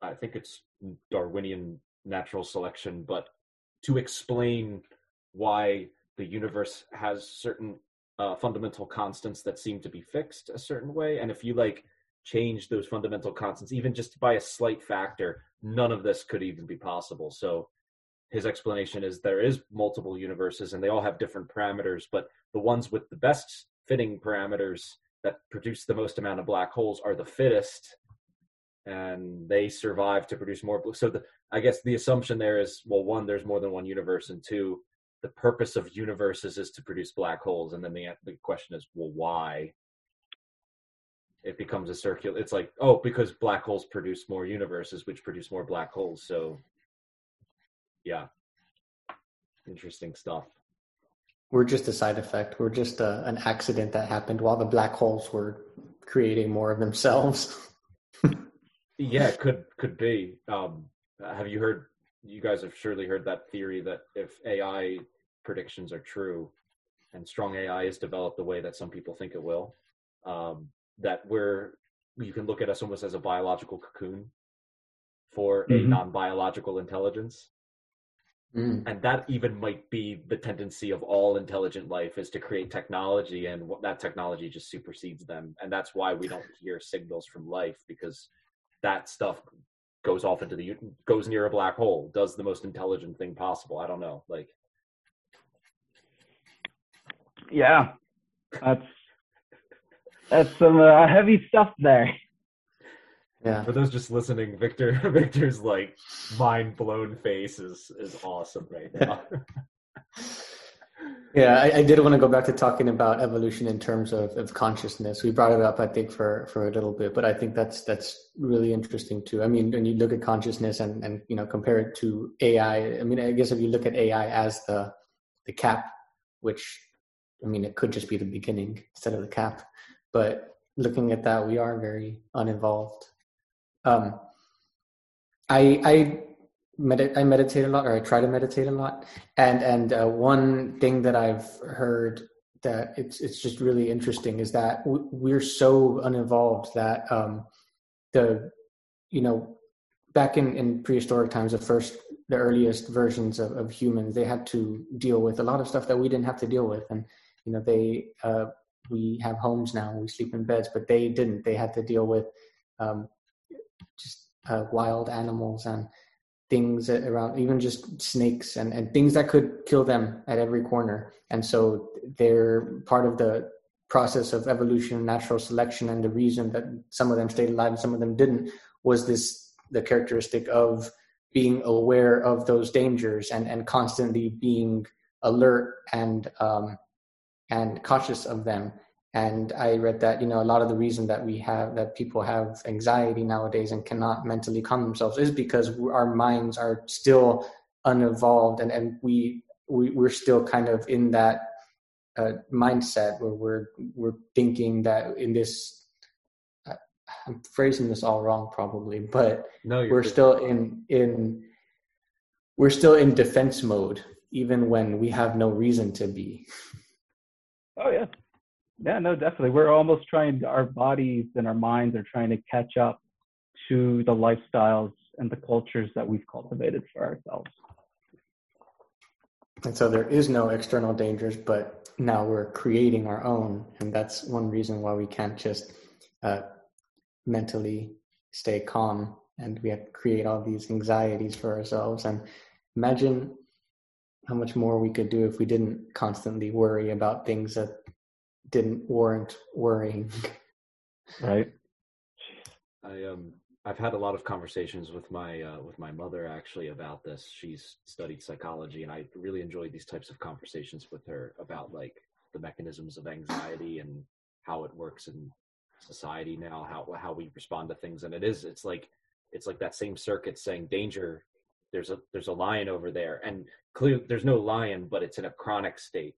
I think it's Darwinian natural selection, but to explain why the universe has certain uh, fundamental constants that seem to be fixed a certain way, and if you like change those fundamental constants even just by a slight factor, none of this could even be possible. So his explanation is there is multiple universes and they all have different parameters, but the ones with the best fitting parameters that produce the most amount of black holes are the fittest and they survive to produce more so the i guess the assumption there is well one there's more than one universe and two the purpose of universes is to produce black holes and then the, the question is well why it becomes a circular it's like oh because black holes produce more universes which produce more black holes so yeah interesting stuff We're just a side effect. We're just a, an accident that happened while the black holes were creating more of themselves. [LAUGHS] Yeah, could could be. Um, have you heard? You guys have surely heard that theory that if AI predictions are true, and strong AI is developed the way that some people think it will, um, that we're you can look at us almost as a biological cocoon for a Mhm. non-biological intelligence, Mm. and that even might be the tendency of all intelligent life is to create technology, and what that technology just supersedes them, and that's why we don't hear signals from life because that stuff goes off into the goes near a black hole does the most intelligent thing possible i don't know like Yeah, that's that's some uh, heavy stuff there. Yeah. For those just listening, Victor [LAUGHS] Victor's like mind blown face is is awesome right now. [LAUGHS] Yeah, I, I, did want to go back to talking about evolution in terms of, of consciousness. We brought it up, I think, for, for a little bit, but I think that's that's really interesting too. I mean, when you look at consciousness and, and you know compare it to AI, I mean, I guess if you look at AI as the the cap, which I mean, it could just be the beginning instead of the cap, but looking at that, we are very uninvolved. Um, I I medit- I meditate a lot, or I try to meditate a lot. And and uh, one thing that I've heard that it's it's just really interesting is that w- we're so uninvolved that um, the you know back in in prehistoric times, the first the earliest versions of, of humans, they had to deal with a lot of stuff that we didn't have to deal with, and you know they uh, we have homes now, we sleep in beds, but they didn't. They had to deal with um, just uh, wild animals and things around, even just snakes and, and things that could kill them at every corner. And so they're part of the process of evolution, natural selection, and the reason that some of them stayed alive and some of them didn't was this the characteristic of being aware of those dangers and, and constantly being alert and um, and cautious of them. And i read that you know a lot of the reason that we have that people have anxiety nowadays and cannot mentally calm themselves is because our minds are still unevolved and and we, we we're still kind of in that uh, mindset where we're we're thinking that in this uh, i'm phrasing this all wrong probably but no, we're still in in we're still in defense mode even when we have no reason to be [LAUGHS] oh yeah yeah, no, definitely. We're almost trying, our bodies and our minds are trying to catch up to the lifestyles and the cultures that we've cultivated for ourselves. And so there is no external dangers, but now we're creating our own. And that's one reason why we can't just uh, mentally stay calm and we have to create all these anxieties for ourselves. And imagine how much more we could do if we didn't constantly worry about things that didn't warrant worrying. Right. I um I've had a lot of conversations with my uh, with my mother actually about this. She's studied psychology, and I really enjoyed these types of conversations with her about like the mechanisms of anxiety and how it works in society now, how how we respond to things. And it is it's like it's like that same circuit saying danger. There's a there's a lion over there, and clearly there's no lion, but it's in a chronic state,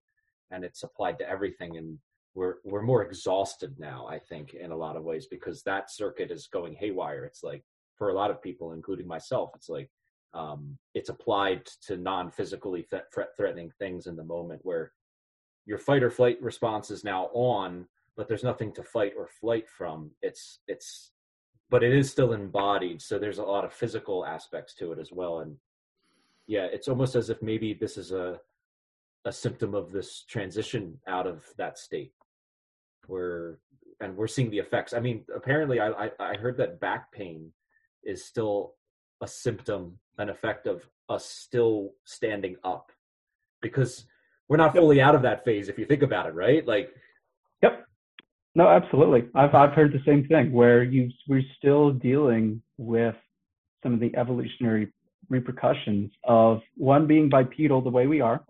and it's applied to everything. And we're we're more exhausted now i think in a lot of ways because that circuit is going haywire. It's like for a lot of people including myself it's like um, it's applied to non-physically th- threatening things in the moment where your fight or flight response is now on but there's nothing to fight or flight from. It's it's but it is still embodied so there's a lot of physical aspects to it as well and yeah it's almost as if maybe this is a a symptom of this transition out of that state we're and we're seeing the effects. I mean, apparently, I, I, I heard that back pain is still a symptom, an effect of us still standing up, because we're not fully out of that phase. If you think about it, right? Like, yep, no, absolutely. I've I've heard the same thing where you we're still dealing with some of the evolutionary repercussions of one being bipedal the way we are,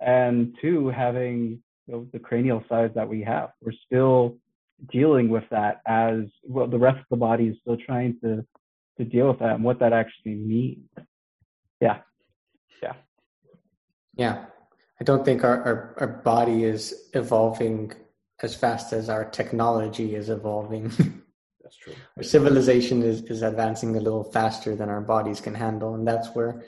and two having you know, the cranial size that we have. We're still dealing with that as well. The rest of the body is still trying to to deal with that and what that actually means. Yeah, yeah, yeah. I don't think our, our, our body is evolving as fast as our technology is evolving. [LAUGHS] That's true. Our civilization is, is advancing a little faster than our bodies can handle. And that's where,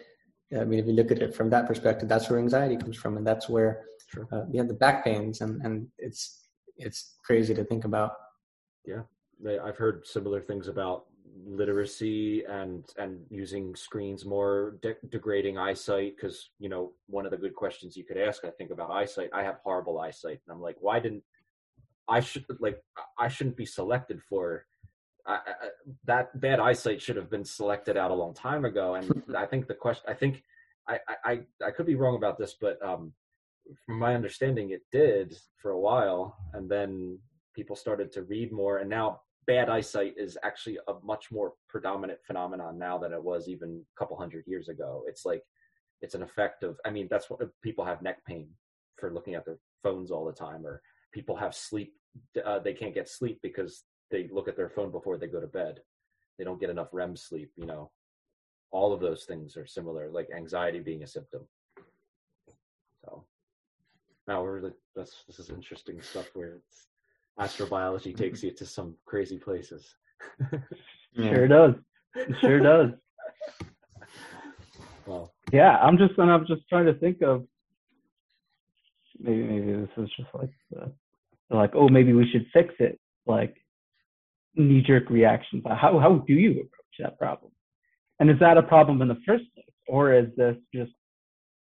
I mean, if you look at it from that perspective, that's where anxiety comes from. And that's where Sure. Uh, you have the back pains, and and it's it's crazy to think about. Yeah, I've heard similar things about literacy and and using screens more de- degrading eyesight because you know one of the good questions you could ask i think about eyesight i have horrible eyesight and i'm like why didn't i should like i shouldn't be selected for I, I, that bad eyesight should have been selected out a long time ago and [LAUGHS] i think the question i think I, I i could be wrong about this but um from my understanding, it did for a while, and then people started to read more, and now bad eyesight is actually a much more predominant phenomenon now than it was even a couple hundred years ago. It's like it's an effect of. I mean, that's what people have neck pain for looking at their phones all the time, or people have sleep. Uh, they can't get sleep because they look at their phone before they go to bed. They don't get enough REM sleep. You know, all of those things are similar, like anxiety being a symptom. So now we're really that's this is interesting stuff where it's astrobiology takes you to some crazy places. [LAUGHS] yeah. Sure does. It sure does. [LAUGHS] well, yeah, I'm just and I'm just trying to think of maybe maybe this is just like uh, like oh maybe we should fix it like knee jerk reaction. But how how do you approach that problem? And is that a problem in the first place, or is this just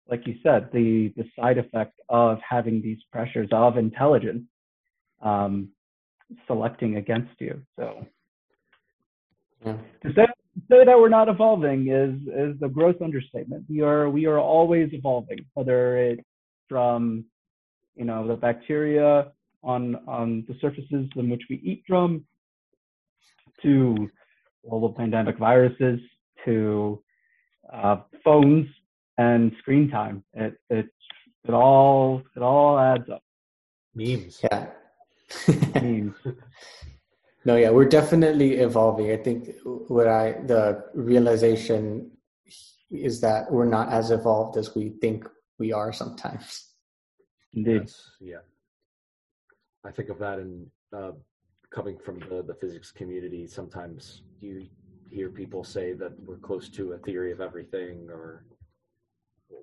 like you said, the the side effect of having these pressures of intelligence um, selecting against you. So yeah. to say, say that we're not evolving is is the gross understatement. We are we are always evolving, whether it's from you know the bacteria on on the surfaces in which we eat from to global pandemic viruses to uh, phones and screen time. It it it all it all adds up. Memes. Yeah. [LAUGHS] Memes. No, yeah, we're definitely evolving. I think what I the realization is that we're not as evolved as we think we are sometimes. Indeed. Yes, yeah. I think of that in uh, coming from the, the physics community. Sometimes you hear people say that we're close to a theory of everything or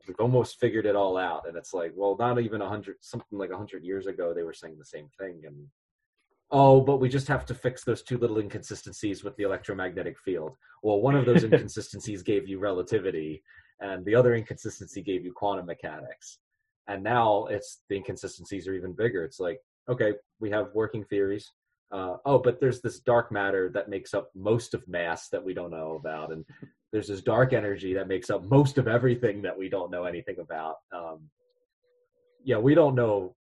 we've almost figured it all out and it's like well not even a hundred something like a hundred years ago they were saying the same thing and oh but we just have to fix those two little inconsistencies with the electromagnetic field well one of those [LAUGHS] inconsistencies gave you relativity and the other inconsistency gave you quantum mechanics and now it's the inconsistencies are even bigger it's like okay we have working theories uh, oh, but there's this dark matter that makes up most of mass that we don't know about, and there's this dark energy that makes up most of everything that we don't know anything about. Um, yeah, we don't know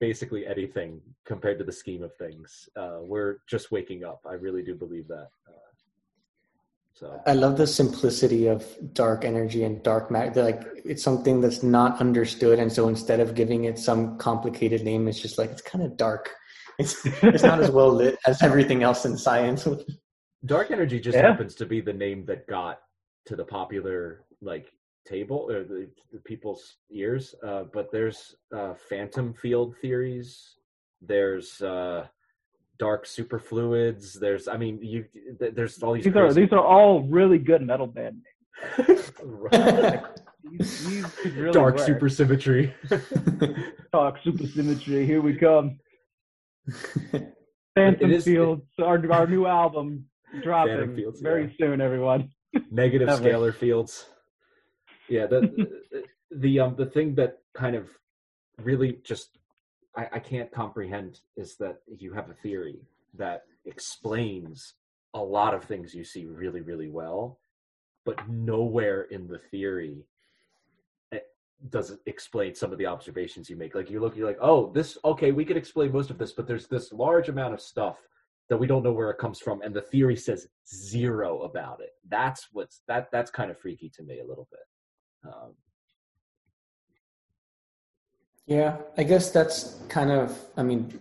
basically anything compared to the scheme of things. Uh, we're just waking up. I really do believe that. Uh, so I love the simplicity of dark energy and dark matter. Like it's something that's not understood, and so instead of giving it some complicated name, it's just like it's kind of dark it's it's not as well lit as everything else in science. Dark energy just yeah. happens to be the name that got to the popular like table or the, the people's ears. Uh, but there's uh, phantom field theories. There's uh, dark superfluids. There's, I mean, you. There's all these. These are these are all really good metal band names. [LAUGHS] these, these really dark work. supersymmetry. [LAUGHS] dark supersymmetry. Here we come. [LAUGHS] Phantom is, Fields, our, our new album dropping Fields, very yeah. soon, everyone. Negative scalar fields. Yeah, the the um the thing that kind of really just I, I can't comprehend is that you have a theory that explains a lot of things you see really, really well, but nowhere in the theory doesn't explain some of the observations you make. Like you look, you're like, oh, this okay, we could explain most of this, but there's this large amount of stuff that we don't know where it comes from, and the theory says zero about it. That's what's that that's kind of freaky to me a little bit. Um, yeah, I guess that's kind of, I mean,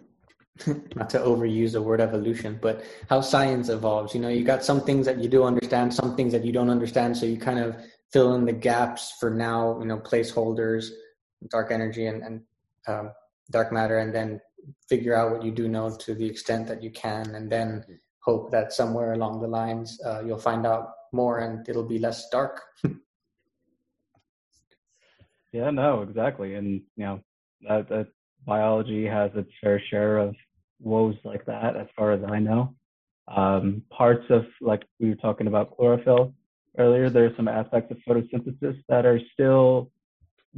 [LAUGHS] not to overuse the word evolution, but how science evolves. You know, you got some things that you do understand, some things that you don't understand, so you kind of fill in the gaps for now, you know, placeholders, dark energy and, and um, dark matter, and then figure out what you do know to the extent that you can, and then hope that somewhere along the lines uh, you'll find out more and it'll be less dark. [LAUGHS] yeah, no, exactly. And, you know, that, that biology has its fair share of woes like that, as far as I know. Um, parts of, like we were talking about chlorophyll, earlier, there are some aspects of photosynthesis that are still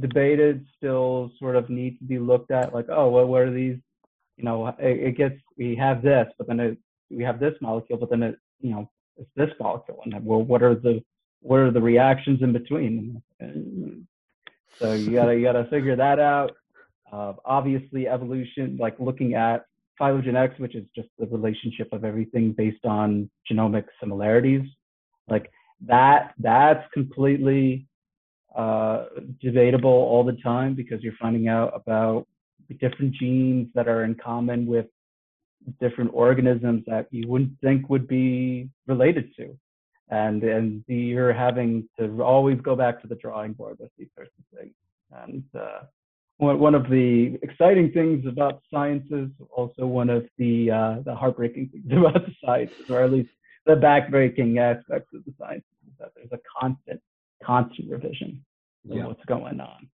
debated, still sort of need to be looked at. Like, oh, well, what are these? You know, it, it gets we have this, but then it, we have this molecule, but then it, you know, it's this molecule, and then, well, what are the what are the reactions in between? So you gotta you gotta figure that out. Uh, obviously, evolution, like looking at phylogenetics, which is just the relationship of everything based on genomic similarities, like that that's completely uh, debatable all the time because you're finding out about different genes that are in common with different organisms that you wouldn't think would be related to. And and you're having to always go back to the drawing board with these sorts of things. And uh, one, of the exciting things about sciences also one of the uh, the heartbreaking things [LAUGHS] about the sciences or at least the backbreaking aspects of the sciences is that there's a constant constant revision of yeah. what's going on.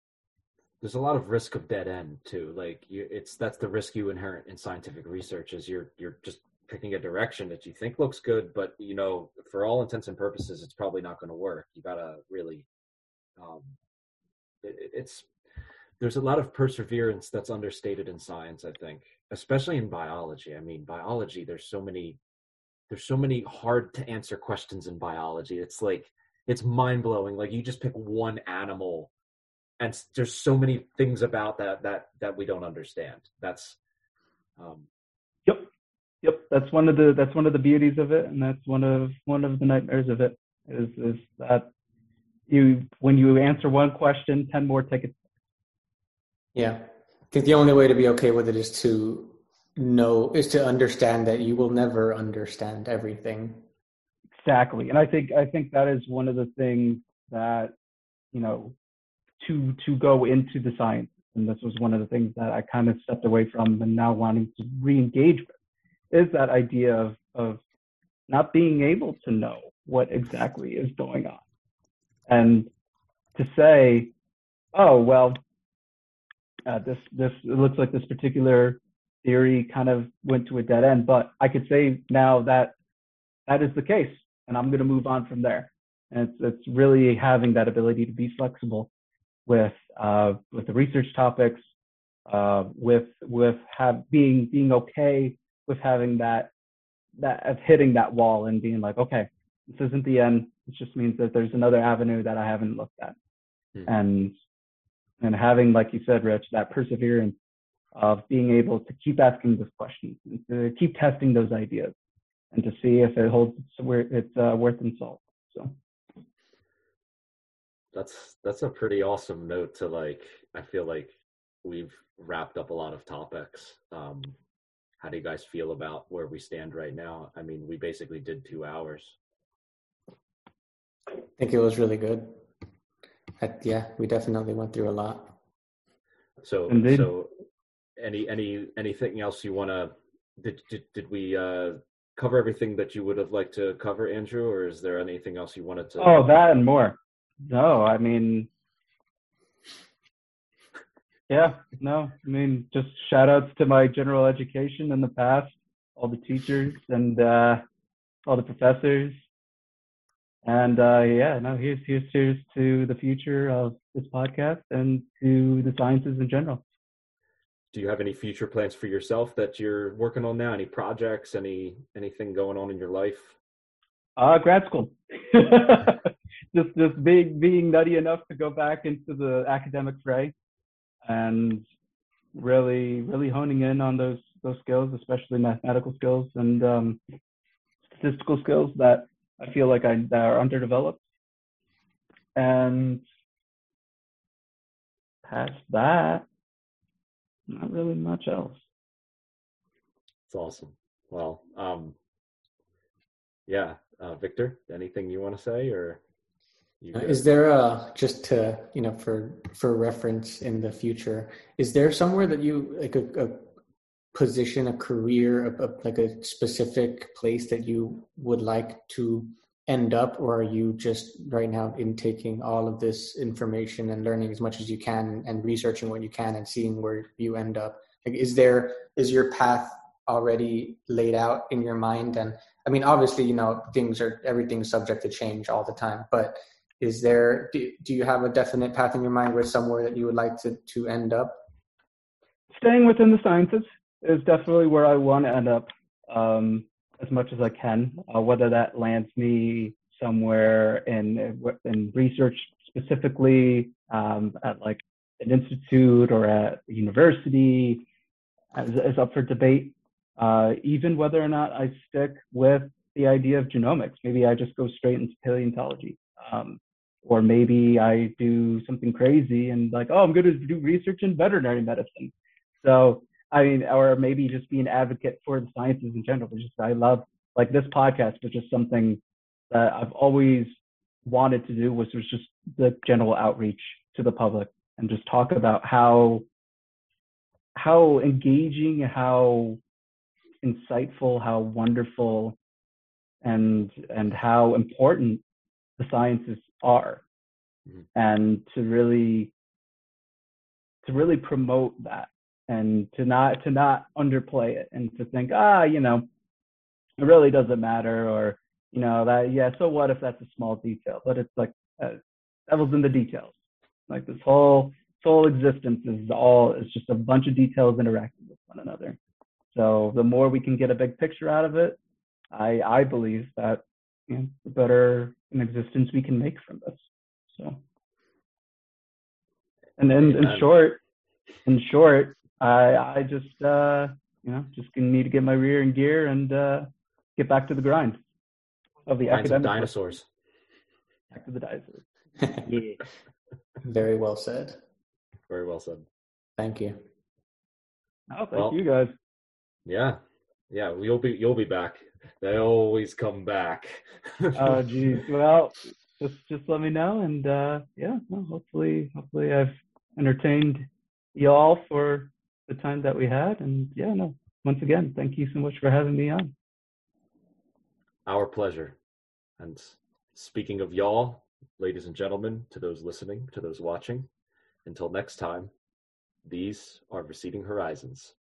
There's a lot of risk of dead end too. Like you it's that's the risk you inherent in scientific research is you're you're just picking a direction that you think looks good but you know for all intents and purposes it's probably not going to work. You gotta really um it, it's there's a lot of perseverance that's understated in science i think especially in biology. I mean biology there's so many there's so many hard to answer questions in biology. It's like it's mind blowing like you just pick one animal and there's so many things about that that that we don't understand. That's um yep. Yep. That's one of the that's one of the beauties of it and that's one of one of the nightmares of it is is that you when you answer one question 10 more tickets yeah i think the only way to be okay with it is to know is to understand that you will never understand everything exactly and i think i think that is one of the things that you know to to go into the science. And this was one of the things that I kind of stepped away from and now wanting to re-engage with is that idea of of not being able to know what exactly is going on. And to say, oh well, uh, this this it looks like this particular theory kind of went to a dead end, but I could say now that that is the case, and I'm going to move on from there. And it's it's really having that ability to be flexible with uh, with the research topics, uh, with with have being being okay with having that that of hitting that wall and being like, okay, this isn't the end. It just means that there's another avenue that I haven't looked at, hmm. and and having, like you said, Rich, that perseverance of being able to keep asking those questions and to keep testing those ideas and to see if it holds it's, it's uh, worth and salt. So. That's that's a pretty awesome note to like i feel like we've wrapped up a lot of topics. Um how do you guys feel about where we stand right now? I mean we basically did two hours. I think it was really good I, yeah we definitely went through a lot so Indeed. so any any anything else you want to did, did did we uh cover everything that you would have liked to cover andrew or is there anything else you wanted to oh that and more no, I mean, yeah, no, I mean, just shout outs to my general education in the past, all the teachers and uh, all the professors. And uh, yeah, no, here's, here's here's to the future of this podcast and to the sciences in general. Do you have any future plans for yourself that you're working on now? Any projects? Any anything going on in your life? Uh, grad school. [LAUGHS] just just being being nutty enough to go back into the academic fray and really really honing in on those those skills especially mathematical skills and um, statistical skills that i feel like i that are underdeveloped. And past that not really much else. It's awesome. Well um yeah uh, victor anything you want to say or uh, is there a just to you know for for reference in the future? Is there somewhere that you like a, a position, a career, a, a, like a specific place that you would like to end up, or are you just right now intaking all of this information and learning as much as you can and researching what you can and seeing where you end up? Like, is there is your path already laid out in your mind? And I mean, obviously, you know, things are everything's subject to change all the time, but is there do, do you have a definite path in your mind where somewhere that you would like to to end up staying within the sciences is definitely where i want to end up um, as much as i can uh, whether that lands me somewhere in in research specifically um, at like an institute or at a university is, is up for debate. Uh, even whether or not I stick with the idea of genomics, maybe I just go straight into paleontology. Um, or maybe I do something crazy and like, oh, I'm going to do research in veterinary medicine. So, I mean, or maybe just be an advocate for the sciences in general. Which is I love like this podcast, which is something that I've always wanted to do was was just the general outreach to the public and just talk about how how engaging, how insightful, how wonderful, and and how important the sciences are, mm-hmm. and to really to really promote that and to not to not underplay it and to think ah you know it really doesn't matter or you know that yeah so what if that's a small detail? But it's like uh, devil's in the details. Like this whole whole existence is all is just a bunch of details interacting with one another. So the more we can get a big picture out of it i i believe that you know, the better an existence we can make from this. So. And then in short in short i i just uh you know just need to get my rear in gear and uh get back to the grind of the Grind academic dinosaurs. Back to the dinosaurs. [LAUGHS] yeah. Very well said. Very well said. Thank you. Oh, thank well, you guys. Yeah, yeah, you'll be you'll be back. They always come back. [LAUGHS] oh, geez. Well, just just let me know, and uh, yeah, well, hopefully, hopefully, I've entertained y'all for the time that we had, and yeah, no. Once again, thank you so much for having me on. Our pleasure. And speaking of y'all, ladies and gentlemen, to those listening, to those watching, until next time, these are Receding Horizons.